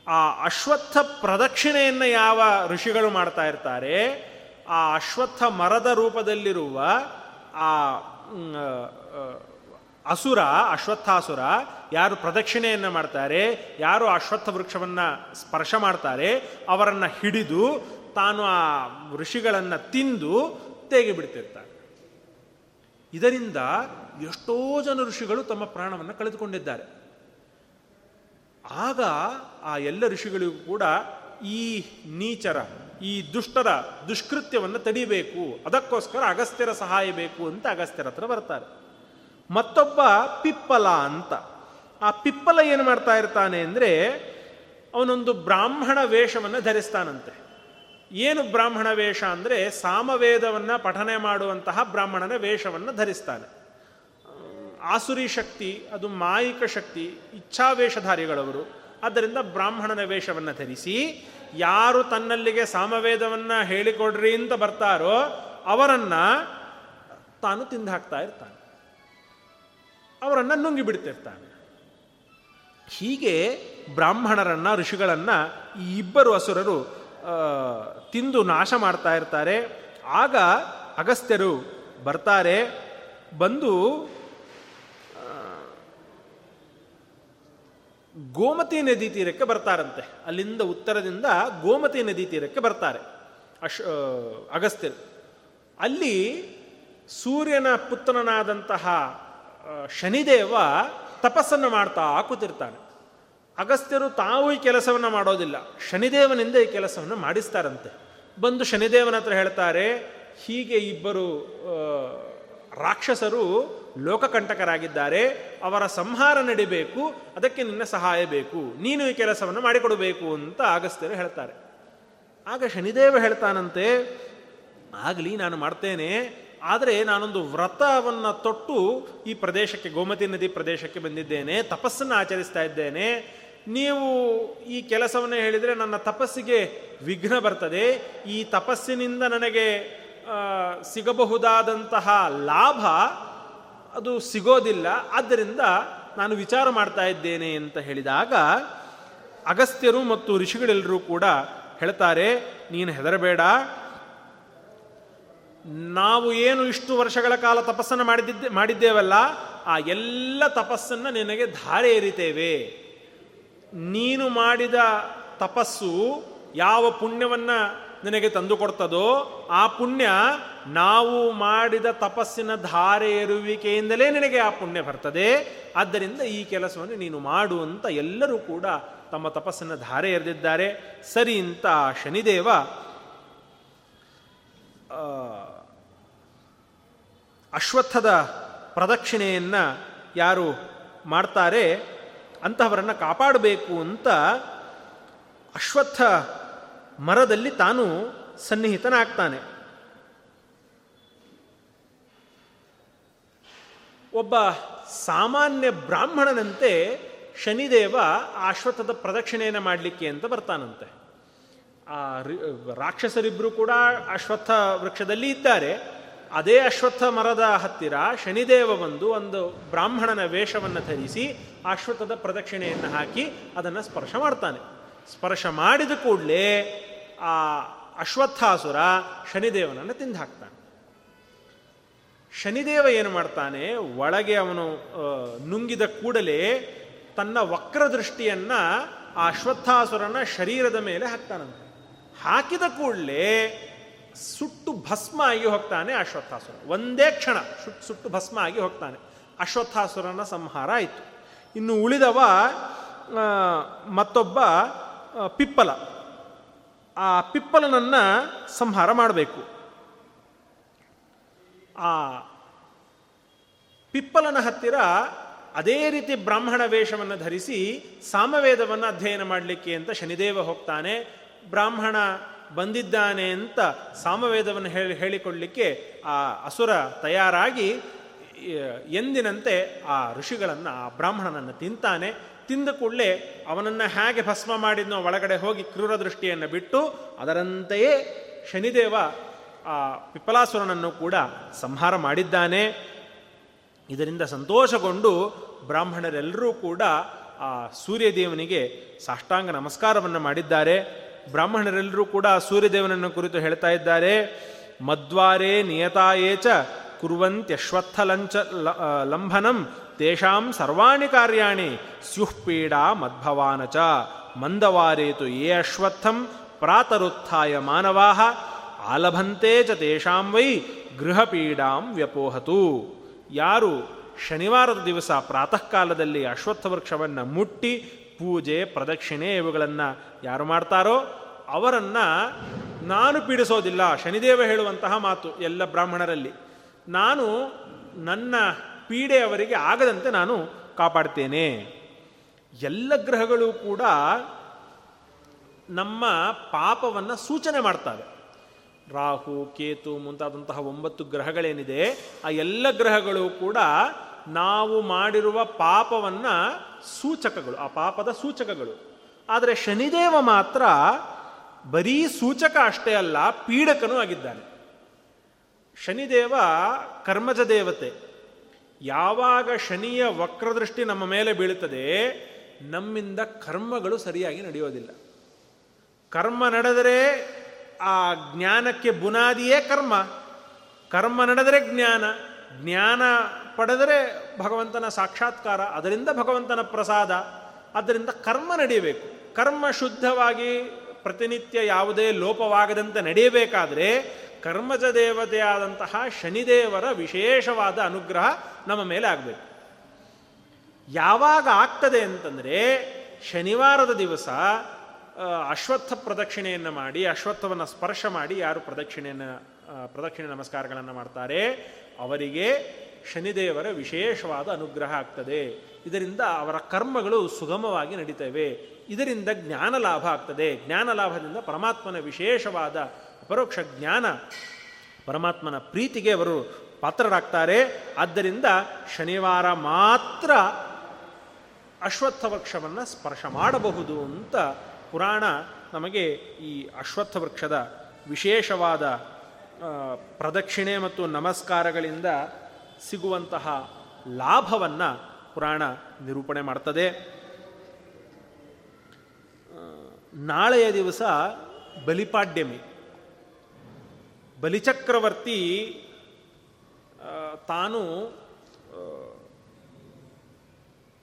ಆ ಅಶ್ವತ್ಥ ಪ್ರದಕ್ಷಿಣೆಯನ್ನು ಯಾವ ಋಷಿಗಳು ಮಾಡ್ತಾ ಇರ್ತಾರೆ, ಆ ಅಶ್ವತ್ಥ ಮರದ ರೂಪದಲ್ಲಿರುವ ಆ ಅಸುರ, ಅಶ್ವತ್ಥಾಸುರ, ಯಾರು ಪ್ರದಕ್ಷಿಣೆಯನ್ನು ಮಾಡ್ತಾರೆ, ಯಾರು ಅಶ್ವತ್ಥ ವೃಕ್ಷವನ್ನು ಸ್ಪರ್ಶ ಮಾಡ್ತಾರೆ, ಅವರನ್ನು ಹಿಡಿದು ತಾನು ಆ ಋಷಿಗಳನ್ನು ತಿಂದು ತೇಗಿ ಬಿಡ್ತಿರ್ತಾರೆ. ಇದರಿಂದ ಎಷ್ಟೋ ಜನ ಋಷಿಗಳು ತಮ್ಮ ಪ್ರಾಣವನ್ನು ಕಳೆದುಕೊಂಡಿದ್ದಾರೆ. ಆಗ ಆ ಎಲ್ಲ ಋಷಿಗಳಿಗೂ ಕೂಡ ಈ ನೀಚರ, ಈ ದುಷ್ಟರ ದುಷ್ಕೃತ್ಯವನ್ನು ತಡಿಬೇಕು, ಅದಕ್ಕೋಸ್ಕರ ಅಗಸ್ತ್ಯರ ಸಹಾಯ ಬೇಕು ಅಂತ ಅಗಸ್ತ್ಯರ ಹತ್ರ ಬರ್ತಾರೆ. ಮತ್ತೊಬ್ಬ ಪಿಪ್ಪಲ ಅಂತ. ಆ ಪಿಪ್ಪಲ ಏನು ಮಾಡ್ತಾ ಇರ್ತಾನೆ ಅಂದರೆ ಅವನೊಂದು ಬ್ರಾಹ್ಮಣ ವೇಷವನ್ನು ಧರಿಸ್ತಾನಂತೆ. ಏನು ಬ್ರಾಹ್ಮಣ ವೇಷ ಅಂದರೆ ಸಾಮವೇದವನ್ನು ಪಠನೆ ಮಾಡುವಂತಹ ಬ್ರಾಹ್ಮಣನ ವೇಷವನ್ನು ಧರಿಸ್ತಾನೆ. ಆಸುರಿ ಶಕ್ತಿ, ಅದು ಮಾಯಿಕ ಶಕ್ತಿ ಇಚ್ಛಾವೇಷಧಾರಿಗಳವರು ಆದ್ದರಿಂದ ಬ್ರಾಹ್ಮಣನ ವೇಷವನ್ನು ಧರಿಸಿ, ಯಾರು ತನ್ನಲ್ಲಿಗೆ ಸಾಮವೇದವನ್ನು ಹೇಳಿಕೊಡ್ರಿ ಅಂತ ಬರ್ತಾರೋ, ಅವರನ್ನು ತಾನು ತಿಂದು ಹಾಕ್ತಾ ಇರ್ತಾನೆ. ಅವರನ್ನು ನುಂಗಿ ಬಿಡ್ತಿರ್ತಾನೆ ಹೀಗೆ ಬ್ರಾಹ್ಮಣರನ್ನ, ಋಷಿಗಳನ್ನು ಈ ಇಬ್ಬರು ಅಸುರರು ತಿಂದು ನಾಶ ಮಾಡ್ತಾ ಇರ್ತಾರೆ. ಆಗ ಅಗಸ್ತ್ಯರು ಬರ್ತಾರೆ, ಬಂದು ಗೋಮತಿ ನದಿ ತೀರಕ್ಕೆ ಬರ್ತಾರಂತೆ. ಅಲ್ಲಿಂದ ಉತ್ತರದಿಂದ ಗೋಮತಿ ನದಿ ತೀರಕ್ಕೆ ಬರ್ತಾರೆ. ಅಶ್ ಅಗಸ್ತ್ಯರು. ಅಲ್ಲಿ ಸೂರ್ಯನ ಪುತ್ರನಾದಂತಹ ಶನಿದೇವ ತಪಸ್ಸನ್ನು ಮಾಡ್ತಾ ಕೂತಿರ್ತಾನೆ. ಅಗಸ್ತ್ಯರು ತಾವು ಈ ಕೆಲಸವನ್ನು ಮಾಡೋದಿಲ್ಲ. ಶನಿದೇವನಿಂದ ಈ ಕೆಲಸವನ್ನು ಮಾಡಿಸ್ತಾರಂತೆ. ಬಂದು ಶನಿದೇವನ ಹತ್ರ ಹೇಳ್ತಾರೆ, ಹೀಗೆ ಇಬ್ಬರು ರಾಕ್ಷಸರು ಲೋಕಕಂಟಕರಾಗಿದ್ದಾರೆ, ಅವರ ಸಂಹಾರ ನಡಿಬೇಕು, ಅದಕ್ಕೆ ನಿನ್ನ ಸಹಾಯ ಬೇಕು, ನೀನು ಈ ಕೆಲಸವನ್ನು ಮಾಡಿಕೊಡಬೇಕು ಅಂತ ಅಗಸ್ತ್ಯರು ಹೇಳ್ತಾರೆ. ಆಗ ಶನಿದೇವ ಹೇಳ್ತಾನಂತೆ, ಆಗಲಿ, ನಾನು ಮಾಡ್ತೇನೆ, ಆದರೆ ನಾನೊಂದು ವ್ರತವನ್ನು ತೊಟ್ಟು ಈ ಪ್ರದೇಶಕ್ಕೆ, ಗೋಮತಿ ನದಿ ಪ್ರದೇಶಕ್ಕೆ ಬಂದಿದ್ದೇನೆ, ತಪಸ್ಸನ್ನು ಆಚರಿಸ್ತಾ ಇದ್ದೇನೆ. ನೀವು ಈ ಕೆಲಸವನ್ನು ಹೇಳಿದರೆ ನನ್ನ ತಪಸ್ಸಿಗೆ ವಿಘ್ನ ಬರ್ತದೆ. ಈ ತಪಸ್ಸಿನಿಂದ ನನಗೆ ಸಿಗಬಹುದಾದಂತಹ ಲಾಭ ಅದು ಸಿಗೋದಿಲ್ಲ. ಆದ್ದರಿಂದ ನಾನು ವಿಚಾರ ಮಾಡ್ತಾ ಇದ್ದೇನೆ ಅಂತ ಹೇಳಿದಾಗ ಅಗಸ್ತ್ಯರು ಮತ್ತು ಋಷಿಗಳೆಲ್ಲರೂ ಕೂಡ ಹೇಳ್ತಾರೆ, ನೀನು ಹೆದರಬೇಡ. ನಾವು ಏನು ಇಷ್ಟು ವರ್ಷಗಳ ಕಾಲ ತಪಸ್ಸನ್ನು ಮಾಡಿದ್ದೆ, ಮಾಡಿದ್ದೇವಲ್ಲ, ಆ ಎಲ್ಲ ತಪಸ್ಸನ್ನು ನಿನಗೆ ಧಾರೆ ಎರಿತೇವೆ ನೀನು ಮಾಡಿದ ತಪಸ್ಸು ಯಾವ ಪುಣ್ಯವನ್ನು ನಿನಗೆ ತಂದುಕೊಡ್ತದೋ, ಆ ಪುಣ್ಯ ನಾವು ಮಾಡಿದ ತಪಸ್ಸಿನ ಧಾರೆ ಎರುವಿಕೆಯಿಂದಲೇ ನಿನಗೆ ಆ ಪುಣ್ಯ ಬರ್ತದೆ. ಆದ್ದರಿಂದ ಈ ಕೆಲಸವನ್ನು ನೀನು ಮಾಡು ಅಂತ ಎಲ್ಲರೂ ಕೂಡ ತಮ್ಮ ತಪಸ್ಸನ್ನು ಧಾರೆ ಎರೆದಿದ್ದಾರೆ. ಸರಿ ಅಂತ ಶನಿದೇವ ಅಶ್ವತ್ಥದ ಪ್ರದಕ್ಷಿಣೆಯನ್ನು ಯಾರು ಮಾಡ್ತಾರೆ, ಅಂತಹವರನ್ನು ಕಾಪಾಡಬೇಕು ಅಂತ ಅಶ್ವತ್ಥ ಮರದಲ್ಲಿ ತಾನು ಸನ್ನಿಹಿತನಾಗ್ತಾನೆ. ಒಬ್ಬ ಸಾಮಾನ್ಯ ಬ್ರಾಹ್ಮಣನಂತೆ ಶನಿದೇವ ಅಶ್ವತ್ಥದ ಪ್ರದಕ್ಷಿಣೆಯನ್ನು ಮಾಡಲಿಕ್ಕೆ ಅಂತ ಬರ್ತಾನಂತೆ. ಆ ರಾಕ್ಷಸರಿಬ್ಬರು ಕೂಡ ಅಶ್ವತ್ಥ ವೃಕ್ಷದಲ್ಲಿ ಇದ್ದಾರೆ. ಅದೇ ಅಶ್ವತ್ಥ ಮರದ ಹತ್ತಿರ ಶನಿದೇವ ಬಂದು ಒಂದು ಬ್ರಾಹ್ಮಣನ ವೇಷವನ್ನು ಧರಿಸಿ ಅಶ್ವತ್ಥದ ಪ್ರದಕ್ಷಿಣೆಯನ್ನು ಹಾಕಿ ಅದನ್ನು ಸ್ಪರ್ಶ ಮಾಡ್ತಾನೆ. ಸ್ಪರ್ಶ ಮಾಡಿದ ಕೂಡಲೇ ಆ ಅಶ್ವತ್ಥಾಸುರ ಶನಿದೇವನನ್ನು ತಿಂದು ಹಾಕ್ತಾನೆ. ಶನಿದೇವ ಏನು ಮಾಡ್ತಾನೆ, ಒಳಗೆ ಅವನು ನುಂಗಿದ ಕೂಡಲೇ ತನ್ನ ವಕ್ರದೃಷ್ಟಿಯನ್ನು ಆ ಅಶ್ವತ್ಥಾಸುರನ ಶರೀರದ ಮೇಲೆ ಹಾಕ್ತಾನಂತೆ. ಹಾಕಿದ ಕೂಡಲೇ ಸುಟ್ಟು ಭಸ್ಮ ಆಗಿ ಹೋಗ್ತಾನೆ ಅಶ್ವತ್ಥಾಸುರ ಒಂದೇ ಕ್ಷಣ ಸುಟ್ಟು ಸುಟ್ಟು ಭಸ್ಮ ಆಗಿ ಹೋಗ್ತಾನೆ. ಅಶ್ವತ್ಥಾಸುರನ ಸಂಹಾರ ಆಯಿತು. ಇನ್ನು ಉಳಿದವ ಮತ್ತೊಬ್ಬ ಪಿಪ್ಪಲ. ಆ ಪಿಪ್ಪಲನನ್ನು ಸಂಹಾರ ಮಾಡಬೇಕು. ಆ ಪಿಪ್ಪಲನ ಹತ್ತಿರ ಅದೇ ರೀತಿ ಬ್ರಾಹ್ಮಣ ವೇಷವನ್ನು ಧರಿಸಿ ಸಾಮವೇದವನ್ನು ಅಧ್ಯಯನ ಮಾಡಲಿಕ್ಕೆ ಅಂತ ಶನಿದೇವ ಹೋಗ್ತಾನೆ. ಬ್ರಾಹ್ಮಣ ಬಂದಿದ್ದಾನೆ ಅಂತ ಸಾಮವೇದವನ್ನು ಹೇಳಿ ಹೇಳಿಕೊಳ್ಳಲಿಕ್ಕೆ ಆ ಅಸುರ ತಯಾರಾಗಿ ಎಂದಿನಂತೆ ಆ ಋಷಿಗಳನ್ನು, ಆ ಬ್ರಾಹ್ಮಣನನ್ನು ತಿಂತಾನೆ. ತಿಂದ ಕೂಡಲೇ ಅವನನ್ನು ಹೇಗೆ ಭಸ್ಮ ಮಾಡಿದ್ನೋ ಒಳಗಡೆ ಹೋಗಿ ಕ್ರೂರ ದೃಷ್ಟಿಯನ್ನು ಬಿಟ್ಟು ಅದರಂತೆಯೇ ಶನಿದೇವ ಆ ಪಿಪ್ಪಲಾಸುರನನ್ನು ಕೂಡ ಸಂಹಾರ ಮಾಡಿದ್ದಾನೆ. ಇದರಿಂದ ಸಂತೋಷಗೊಂಡು ಬ್ರಾಹ್ಮಣರೆಲ್ಲರೂ ಕೂಡ ಆ ಸೂರ್ಯದೇವನಿಗೆ ಸಾಷ್ಟಾಂಗ ನಮಸ್ಕಾರವನ್ನು ಮಾಡಿದ್ದಾರೆ. ಬ್ರಾಹ್ಮಣರೆಲ್ಲರೂ ಕೂಡ ಸೂರ್ಯದೇವನನ್ನು ಕುರಿತು ಹೇಳ್ತಾ ಇದ್ದಾರೆ. ಮದ್ವಾರೇ ಕುರುವಂತ್ಯಶ್ವತ್ಥ ಲಂಚ ಲಂಭನಂ ತೇಷಾಂ ಸರ್ವಾಣಿ ಕಾರ್ಯಾಣಿ ಸ್ಯುಃಪೀಡಾ ಮದ್ಭವಾನಚ ಮಂದವಾರೇತು ಯೇ ಅಶ್ವತ್ಥಂ ಪ್ರಾತರುತ್ಥಾಯ ಮಾನವಾ ಆಲಭಂತೆ ಚ ತೇಷಾಂ ವೈ ಗೃಹಪೀಡಾಂ ವ್ಯಪೋಹತು. ಯಾರು ಶನಿವಾರದ ದಿವಸ ಪ್ರಾತಃ ಕಾಲದಲ್ಲಿ ಅಶ್ವತ್ಥ ವೃಕ್ಷವನ್ನು ಮುಟ್ಟಿ ಪೂಜೆ, ಪ್ರದಕ್ಷಿಣೆ ಇವುಗಳನ್ನು ಯಾರು ಮಾಡ್ತಾರೋ ಅವರನ್ನು ನಾನು ಪೀಡಿಸೋದಿಲ್ಲ, ಶನಿದೇವ ಹೇಳುವಂತಹ ಮಾತು ಎಲ್ಲ ಬ್ರಾಹ್ಮಣರಲ್ಲಿ. ನಾನು ನನ್ನ ಪೀಡೆ ಅವರಿಗೆ ಆಗದಂತೆ ನಾನು ಕಾಪಾಡ್ತೇನೆ. ಎಲ್ಲ ಗ್ರಹಗಳು ಕೂಡ ನಮ್ಮ ಪಾಪವನ್ನು ಸೂಚನೆ ಮಾಡ್ತವೆ. ರಾಹು, ಕೇತು ಮುಂತಾದಂತಹ ಒಂಬತ್ತು ಗ್ರಹಗಳೇನಿದೆ, ಆ ಎಲ್ಲ ಗ್ರಹಗಳು ಕೂಡ ನಾವು ಮಾಡಿರುವ ಪಾಪವನ್ನು ಸೂಚಕಗಳು, ಆ ಪಾಪದ ಸೂಚಕಗಳು. ಆದರೆ ಶನಿದೇವ ಮಾತ್ರ ಬರೀ ಸೂಚಕ ಅಷ್ಟೇ ಅಲ್ಲ, ಪೀಡಕನೂ ಆಗಿದ್ದಾನೆ. ಶನಿದೇವ ಕರ್ಮಜ ದೇವತೆ. ಯಾವಾಗ ಶನಿಯ ವಕ್ರದೃಷ್ಟಿ ನಮ್ಮ ಮೇಲೆ ಬೀಳುತ್ತದೆ, ನಮ್ಮಿಂದ ಕರ್ಮಗಳು ಸರಿಯಾಗಿ ನಡೆಯೋದಿಲ್ಲ. ಕರ್ಮ ನಡೆದರೆ ಆ ಜ್ಞಾನಕ್ಕೆ ಬುನಾದಿಯೇ ಕರ್ಮ. ಕರ್ಮ ನಡೆದರೆ ಜ್ಞಾನ ಜ್ಞಾನ ಪಡೆದರೆ ಭಗವಂತನ ಸಾಕ್ಷಾತ್ಕಾರ, ಅದರಿಂದ ಭಗವಂತನ ಪ್ರಸಾದ, ಅದರಿಂದ ಕರ್ಮ ನಡೆಯಬೇಕು. ಕರ್ಮ ಶುದ್ಧವಾಗಿ ಪ್ರತಿನಿತ್ಯ ಯಾವುದೇ ಲೋಪವಾಗದಂತೆ ನಡೆಯಬೇಕಾದರೆ ಕರ್ಮಜ ದೇವತೆಯಾದಂತಹ ಶನಿದೇವರ ವಿಶೇಷವಾದ ಅನುಗ್ರಹ ನಮ್ಮ ಮೇಲೆ ಆಗಬೇಕು. ಯಾವಾಗ ಆಗ್ತದೆ ಅಂತಂದರೆ ಶನಿವಾರದ ದಿವಸ ಅಶ್ವತ್ಥ ಪ್ರದಕ್ಷಿಣೆಯನ್ನು ಮಾಡಿ, ಅಶ್ವತ್ಥವನ್ನು ಸ್ಪರ್ಶ ಮಾಡಿ ಯಾರು ಪ್ರದಕ್ಷಿಣೆಯನ್ನು ಪ್ರದಕ್ಷಿಣೆ ನಮಸ್ಕಾರಗಳನ್ನು ಮಾಡ್ತಾರೆ, ಅವರಿಗೆ ಶನಿದೇವರ ವಿಶೇಷವಾದ ಅನುಗ್ರಹ ಆಗ್ತದೆ. ಇದರಿಂದ ಅವರ ಕರ್ಮಗಳು ಸುಗಮವಾಗಿ ನಡೀತವೆ. ಇದರಿಂದ ಜ್ಞಾನ ಲಾಭ ಆಗ್ತದೆ. ಜ್ಞಾನ ಲಾಭದಿಂದ ಪರಮಾತ್ಮನ ವಿಶೇಷವಾದ ಅಪರೋಕ್ಷ ಜ್ಞಾನ, ಪರಮಾತ್ಮನ ಪ್ರೀತಿಗೆ ಅವರು ಪಾತ್ರರಾಗ್ತಾರೆ. ಆದ್ದರಿಂದ ಶನಿವಾರ ಮಾತ್ರ ಅಶ್ವತ್ಥ ವೃಕ್ಷವನ್ನು ಸ್ಪರ್ಶ ಮಾಡಬಹುದು ಅಂತ ಪುರಾಣ ನಮಗೆ ಈ ಅಶ್ವತ್ಥ ವೃಕ್ಷದ ವಿಶೇಷವಾದ ಪ್ರದಕ್ಷಿಣೆ ಮತ್ತು ನಮಸ್ಕಾರಗಳಿಂದ ಸಿಗುವಂತಹ ಲಾಭವನ್ನು ಪುರಾಣ ನಿರೂಪಣೆ ಮಾಡ್ತದೆ. ನಾಳೆಯ ದಿವಸ ಬಲಿಪಾಡ್ಯಮಿ. ಬಲಿಚಕ್ರವರ್ತಿ ತಾನು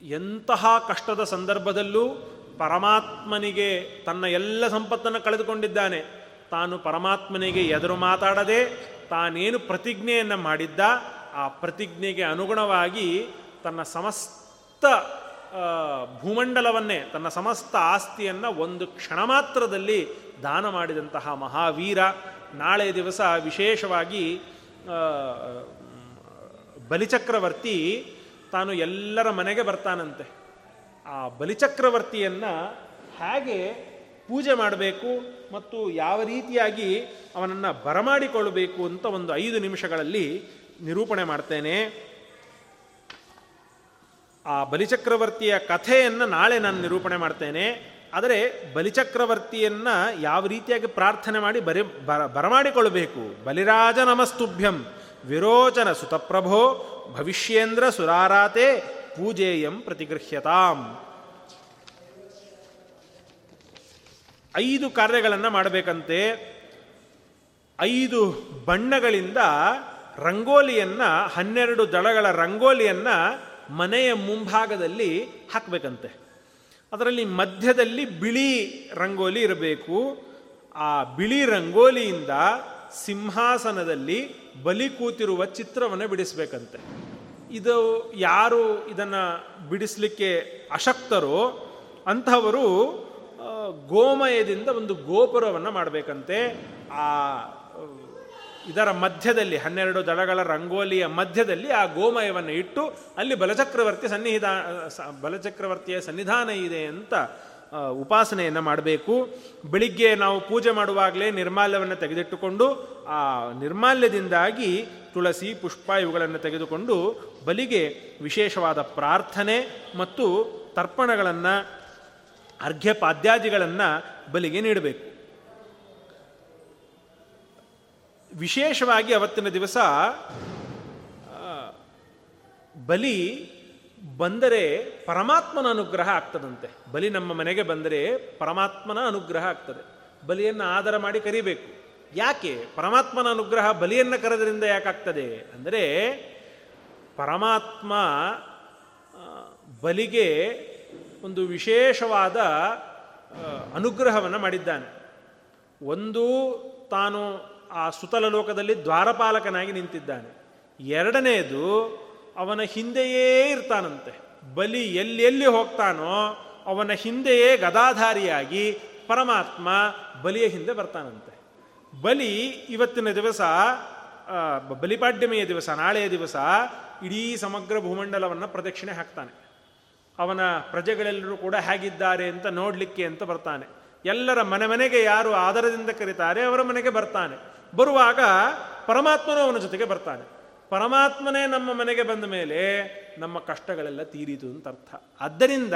ಎಂತಹ ಕಷ್ಟದ ಸಂದರ್ಭದಲ್ಲೂ ಪರಮಾತ್ಮನಿಗೆ ತನ್ನ ಎಲ್ಲ ಸಂಪತ್ತನ್ನು ಕಳೆದುಕೊಂಡಿದ್ದಾನೆ. ತಾನು ಪರಮಾತ್ಮನಿಗೆ ಎದುರು ಮಾತಾಡದೆ, ತಾನೇನು ಪ್ರತಿಜ್ಞೆಯನ್ನು ಮಾಡಿದ್ದ, ಆ ಪ್ರತಿಜ್ಞೆಗೆ ಅನುಗುಣವಾಗಿ ತನ್ನ ಸಮಸ್ತ ಭೂಮಂಡಲವನ್ನೇ, ತನ್ನ ಸಮಸ್ತ ಆಸ್ತಿಯನ್ನು ಒಂದು ಕ್ಷಣ ಮಾತ್ರದಲ್ಲಿ ದಾನ ಮಾಡಿದಂತಹ ಮಹಾವೀರ. ನಾಳೆ ದಿವಸ ವಿಶೇಷವಾಗಿ ಬಲಿಚಕ್ರವರ್ತಿ ತಾನು ಎಲ್ಲರ ಮನೆಗೆ ಬರ್ತಾನಂತೆ. ಆ ಬಲಿಚಕ್ರವರ್ತಿಯನ್ನು ಹೇಗೆ ಪೂಜೆ ಮಾಡಬೇಕು ಮತ್ತು ಯಾವ ರೀತಿಯಾಗಿ ಅವನನ್ನು ಬರಮಾಡಿಕೊಳ್ಳಬೇಕು ಅಂತ ಒಂದು ಐದು ನಿಮಿಷಗಳಲ್ಲಿ ನಿರೂಪಣೆ ಮಾಡ್ತೇನೆ. ಆ ಬಲಿಚಕ್ರವರ್ತಿಯ ಕಥೆಯನ್ನು ನಾಳೆ ನಾನು ನಿರೂಪಣೆ ಮಾಡ್ತೇನೆ. ಆದರೆ ಬಲಿಚಕ್ರವರ್ತಿಯನ್ನು ಯಾವ ರೀತಿಯಾಗಿ ಪ್ರಾರ್ಥನೆ ಮಾಡಿ ಬರಿ, ಬರ, ಬರಮಾಡಿಕೊಳ್ಳಬೇಕು? ಬಲಿರಾಜ ನಮಸ್ತುಭ್ಯಂ, ವಿರೋಚನ ಸುತಪ್ರಭೋ, ಭವಿಷ್ಯೇಂದ್ರ ಸುರಾರಾತೆ ಪೂಜೇಯಂ ಪ್ರತಿಗೃಹ್ಯತಾಂ. ಐದು ಕಾರ್ಯಗಳನ್ನು ಮಾಡಬೇಕಂತೆ. ಐದು ಬಣ್ಣಗಳಿಂದ ರಂಗೋಲಿಯನ್ನು, ಹನ್ನೆರಡು ದಳಗಳ ರಂಗೋಲಿಯನ್ನು ಮನೆಯ ಮುಂಭಾಗದಲ್ಲಿ ಹಾಕಬೇಕಂತೆ. ಅದರಲ್ಲಿ ಮಧ್ಯದಲ್ಲಿ ಬಿಳಿ ರಂಗೋಲಿ ಇರಬೇಕು. ಆ ಬಿಳಿ ರಂಗೋಲಿಯಿಂದ ಸಿಂಹಾಸನದಲ್ಲಿ ಬಲಿ ಕೂತಿರುವ ಚಿತ್ರವನ್ನು ಬಿಡಿಸ್ಬೇಕಂತೆ. ಇದು ಯಾರು ಇದನ್ನು ಬಿಡಿಸಲಿಕ್ಕೆ ಅಶಕ್ತರೋ ಅಂಥವರು ಗೋಮಯದಿಂದ ಒಂದು ಗೋಪುರವನ್ನು ಮಾಡಬೇಕಂತೆ. ಆ, ಇದರ ಮಧ್ಯದಲ್ಲಿ, ಹನ್ನೆರಡು ದಳಗಳ ರಂಗೋಲಿಯ ಮಧ್ಯದಲ್ಲಿ ಆ ಗೋಮಯವನ್ನು ಇಟ್ಟು ಅಲ್ಲಿ ಬಲಚಕ್ರವರ್ತಿ ಸನ್ನಿಹಿತ ಬಲಚಕ್ರವರ್ತಿಯ ಸನ್ನಿಧಾನ ಇದೆ ಅಂತ ಉಪಾಸನೆಯನ್ನು ಮಾಡಬೇಕು. ಬೆಳಿಗ್ಗೆ ನಾವು ಪೂಜೆ ಮಾಡುವಾಗಲೇ ನಿರ್ಮಾಲ್ಯವನ್ನು ತೆಗೆದಿಟ್ಟುಕೊಂಡು, ಆ ನಿರ್ಮಾಲ್ಯದಿಂದಾಗಿ ತುಳಸಿ, ಪುಷ್ಪ ಇವುಗಳನ್ನು ತೆಗೆದುಕೊಂಡು ಬಲಿಗೆ ವಿಶೇಷವಾದ ಪ್ರಾರ್ಥನೆ ಮತ್ತು ತರ್ಪಣಗಳನ್ನು, ಅರ್ಘ್ಯಪಾದ್ಯಾದಿಗಳನ್ನು ಬಲಿಗೆ ನೀಡಬೇಕು. ವಿಶೇಷವಾಗಿ ಅವತ್ತಿನ ದಿವಸ ಬಲಿ ಬಂದರೆ ಪರಮಾತ್ಮನ ಅನುಗ್ರಹ ಆಗ್ತದಂತೆ. ಬಲಿ ನಮ್ಮ ಮನೆಗೆ ಬಂದರೆ ಪರಮಾತ್ಮನ ಅನುಗ್ರಹ ಆಗ್ತದೆ. ಬಲಿಯನ್ನು ಆಧಾರ ಮಾಡಿ ಕರಿಬೇಕು. ಯಾಕೆ? ಪರಮಾತ್ಮನ ಅನುಗ್ರಹ ಬಲಿಯನ್ನು ಕರೆದ್ರಿಂದ ಯಾಕಾಗ್ತದೆ? ಅಂದರೆ ಪರಮಾತ್ಮ ಬಲಿಗೆ ಒಂದು ವಿಶೇಷವಾದ ಅನುಗ್ರಹವನ್ನು ಮಾಡಿದ್ದಾನೆ. ಒಂದು ತಾನು ಆ ಸುತಲ ಲೋಕದಲ್ಲಿ ದ್ವಾರಪಾಲಕನಾಗಿ ನಿಂತಿದ್ದಾನೆ. ಎರಡನೆಯದು ಅವನ ಹಿಂದೆಯೇ ಇರ್ತಾನಂತೆ. ಬಲಿ ಎಲ್ಲೆಲ್ಲಿ ಎಲ್ಲಿ ಹೋಗ್ತಾನೋ ಅವನ ಹಿಂದೆಯೇ ಗದಾಧಾರಿಯಾಗಿ ಪರಮಾತ್ಮ ಬಲಿಯ ಹಿಂದೆ ಬರ್ತಾನಂತೆ. ಬಲಿ ಇವತ್ತಿನ ದಿವಸ ಬಲಿಪಾಡ್ಯಮೆಯ ದಿವಸ, ನಾಳೆಯ ದಿವಸ ಇಡೀ ಸಮಗ್ರ ಭೂಮಂಡಲವನ್ನು ಪ್ರದಕ್ಷಿಣೆ ಹಾಕ್ತಾನೆ. ಅವನ ಪ್ರಜೆಗಳೆಲ್ಲರೂ ಕೂಡ ಹೇಗಿದ್ದಾರೆ ಅಂತ ನೋಡಲಿಕ್ಕೆ ಅಂತ ಬರ್ತಾನೆ. ಎಲ್ಲರ ಮನೆ ಮನೆಗೆ ಯಾರು ಆಧಾರದಿಂದ ಕರೀತಾರೆ ಅವರ ಮನೆಗೆ ಬರ್ತಾನೆ. ಬರುವಾಗ ಪರಮಾತ್ಮನೂ ಅವನ ಜೊತೆಗೆ ಬರ್ತಾನೆ. ಪರಮಾತ್ಮನೇ ನಮ್ಮ ಮನೆಗೆ ಬಂದ ಮೇಲೆ ನಮ್ಮ ಕಷ್ಟಗಳೆಲ್ಲ ತೀರಿತು ಅಂತ ಅರ್ಥ. ಆದ್ದರಿಂದ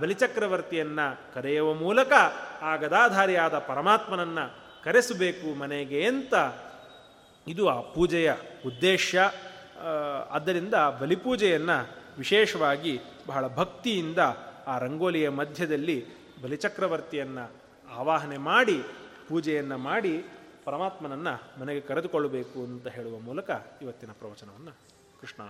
ಬಲಿಚಕ್ರವರ್ತಿಯನ್ನ ಕರೆಯುವ ಮೂಲಕ ಆ ಗದಾಧಾರಿಯಾದ ಪರಮಾತ್ಮನನ್ನ ಕರೆಸಬೇಕು ಮನೆಗೆ ಅಂತ ಇದು ಆ ಪೂಜೆಯ ಉದ್ದೇಶ. ಆದ್ದರಿಂದ ಬಲಿಪೂಜೆಯನ್ನು ವಿಶೇಷವಾಗಿ ಬಹಳ ಭಕ್ತಿಯಿಂದ ಆ ರಂಗೋಲಿಯ ಮಧ್ಯದಲ್ಲಿ ಬಲಿಚಕ್ರವರ್ತಿಯನ್ನು ಆವಾಹನೆ ಮಾಡಿ, ಪೂಜೆಯನ್ನು ಮಾಡಿ ಪರಮಾತ್ಮನನ್ನು ಮನೆಗೆ ಕರೆದುಕೊಳ್ಳಬೇಕು ಅಂತ ಹೇಳುವ ಮೂಲಕ ಇವತ್ತಿನ ಪ್ರವಚನವನ್ನು ಕೃಷ್ಣ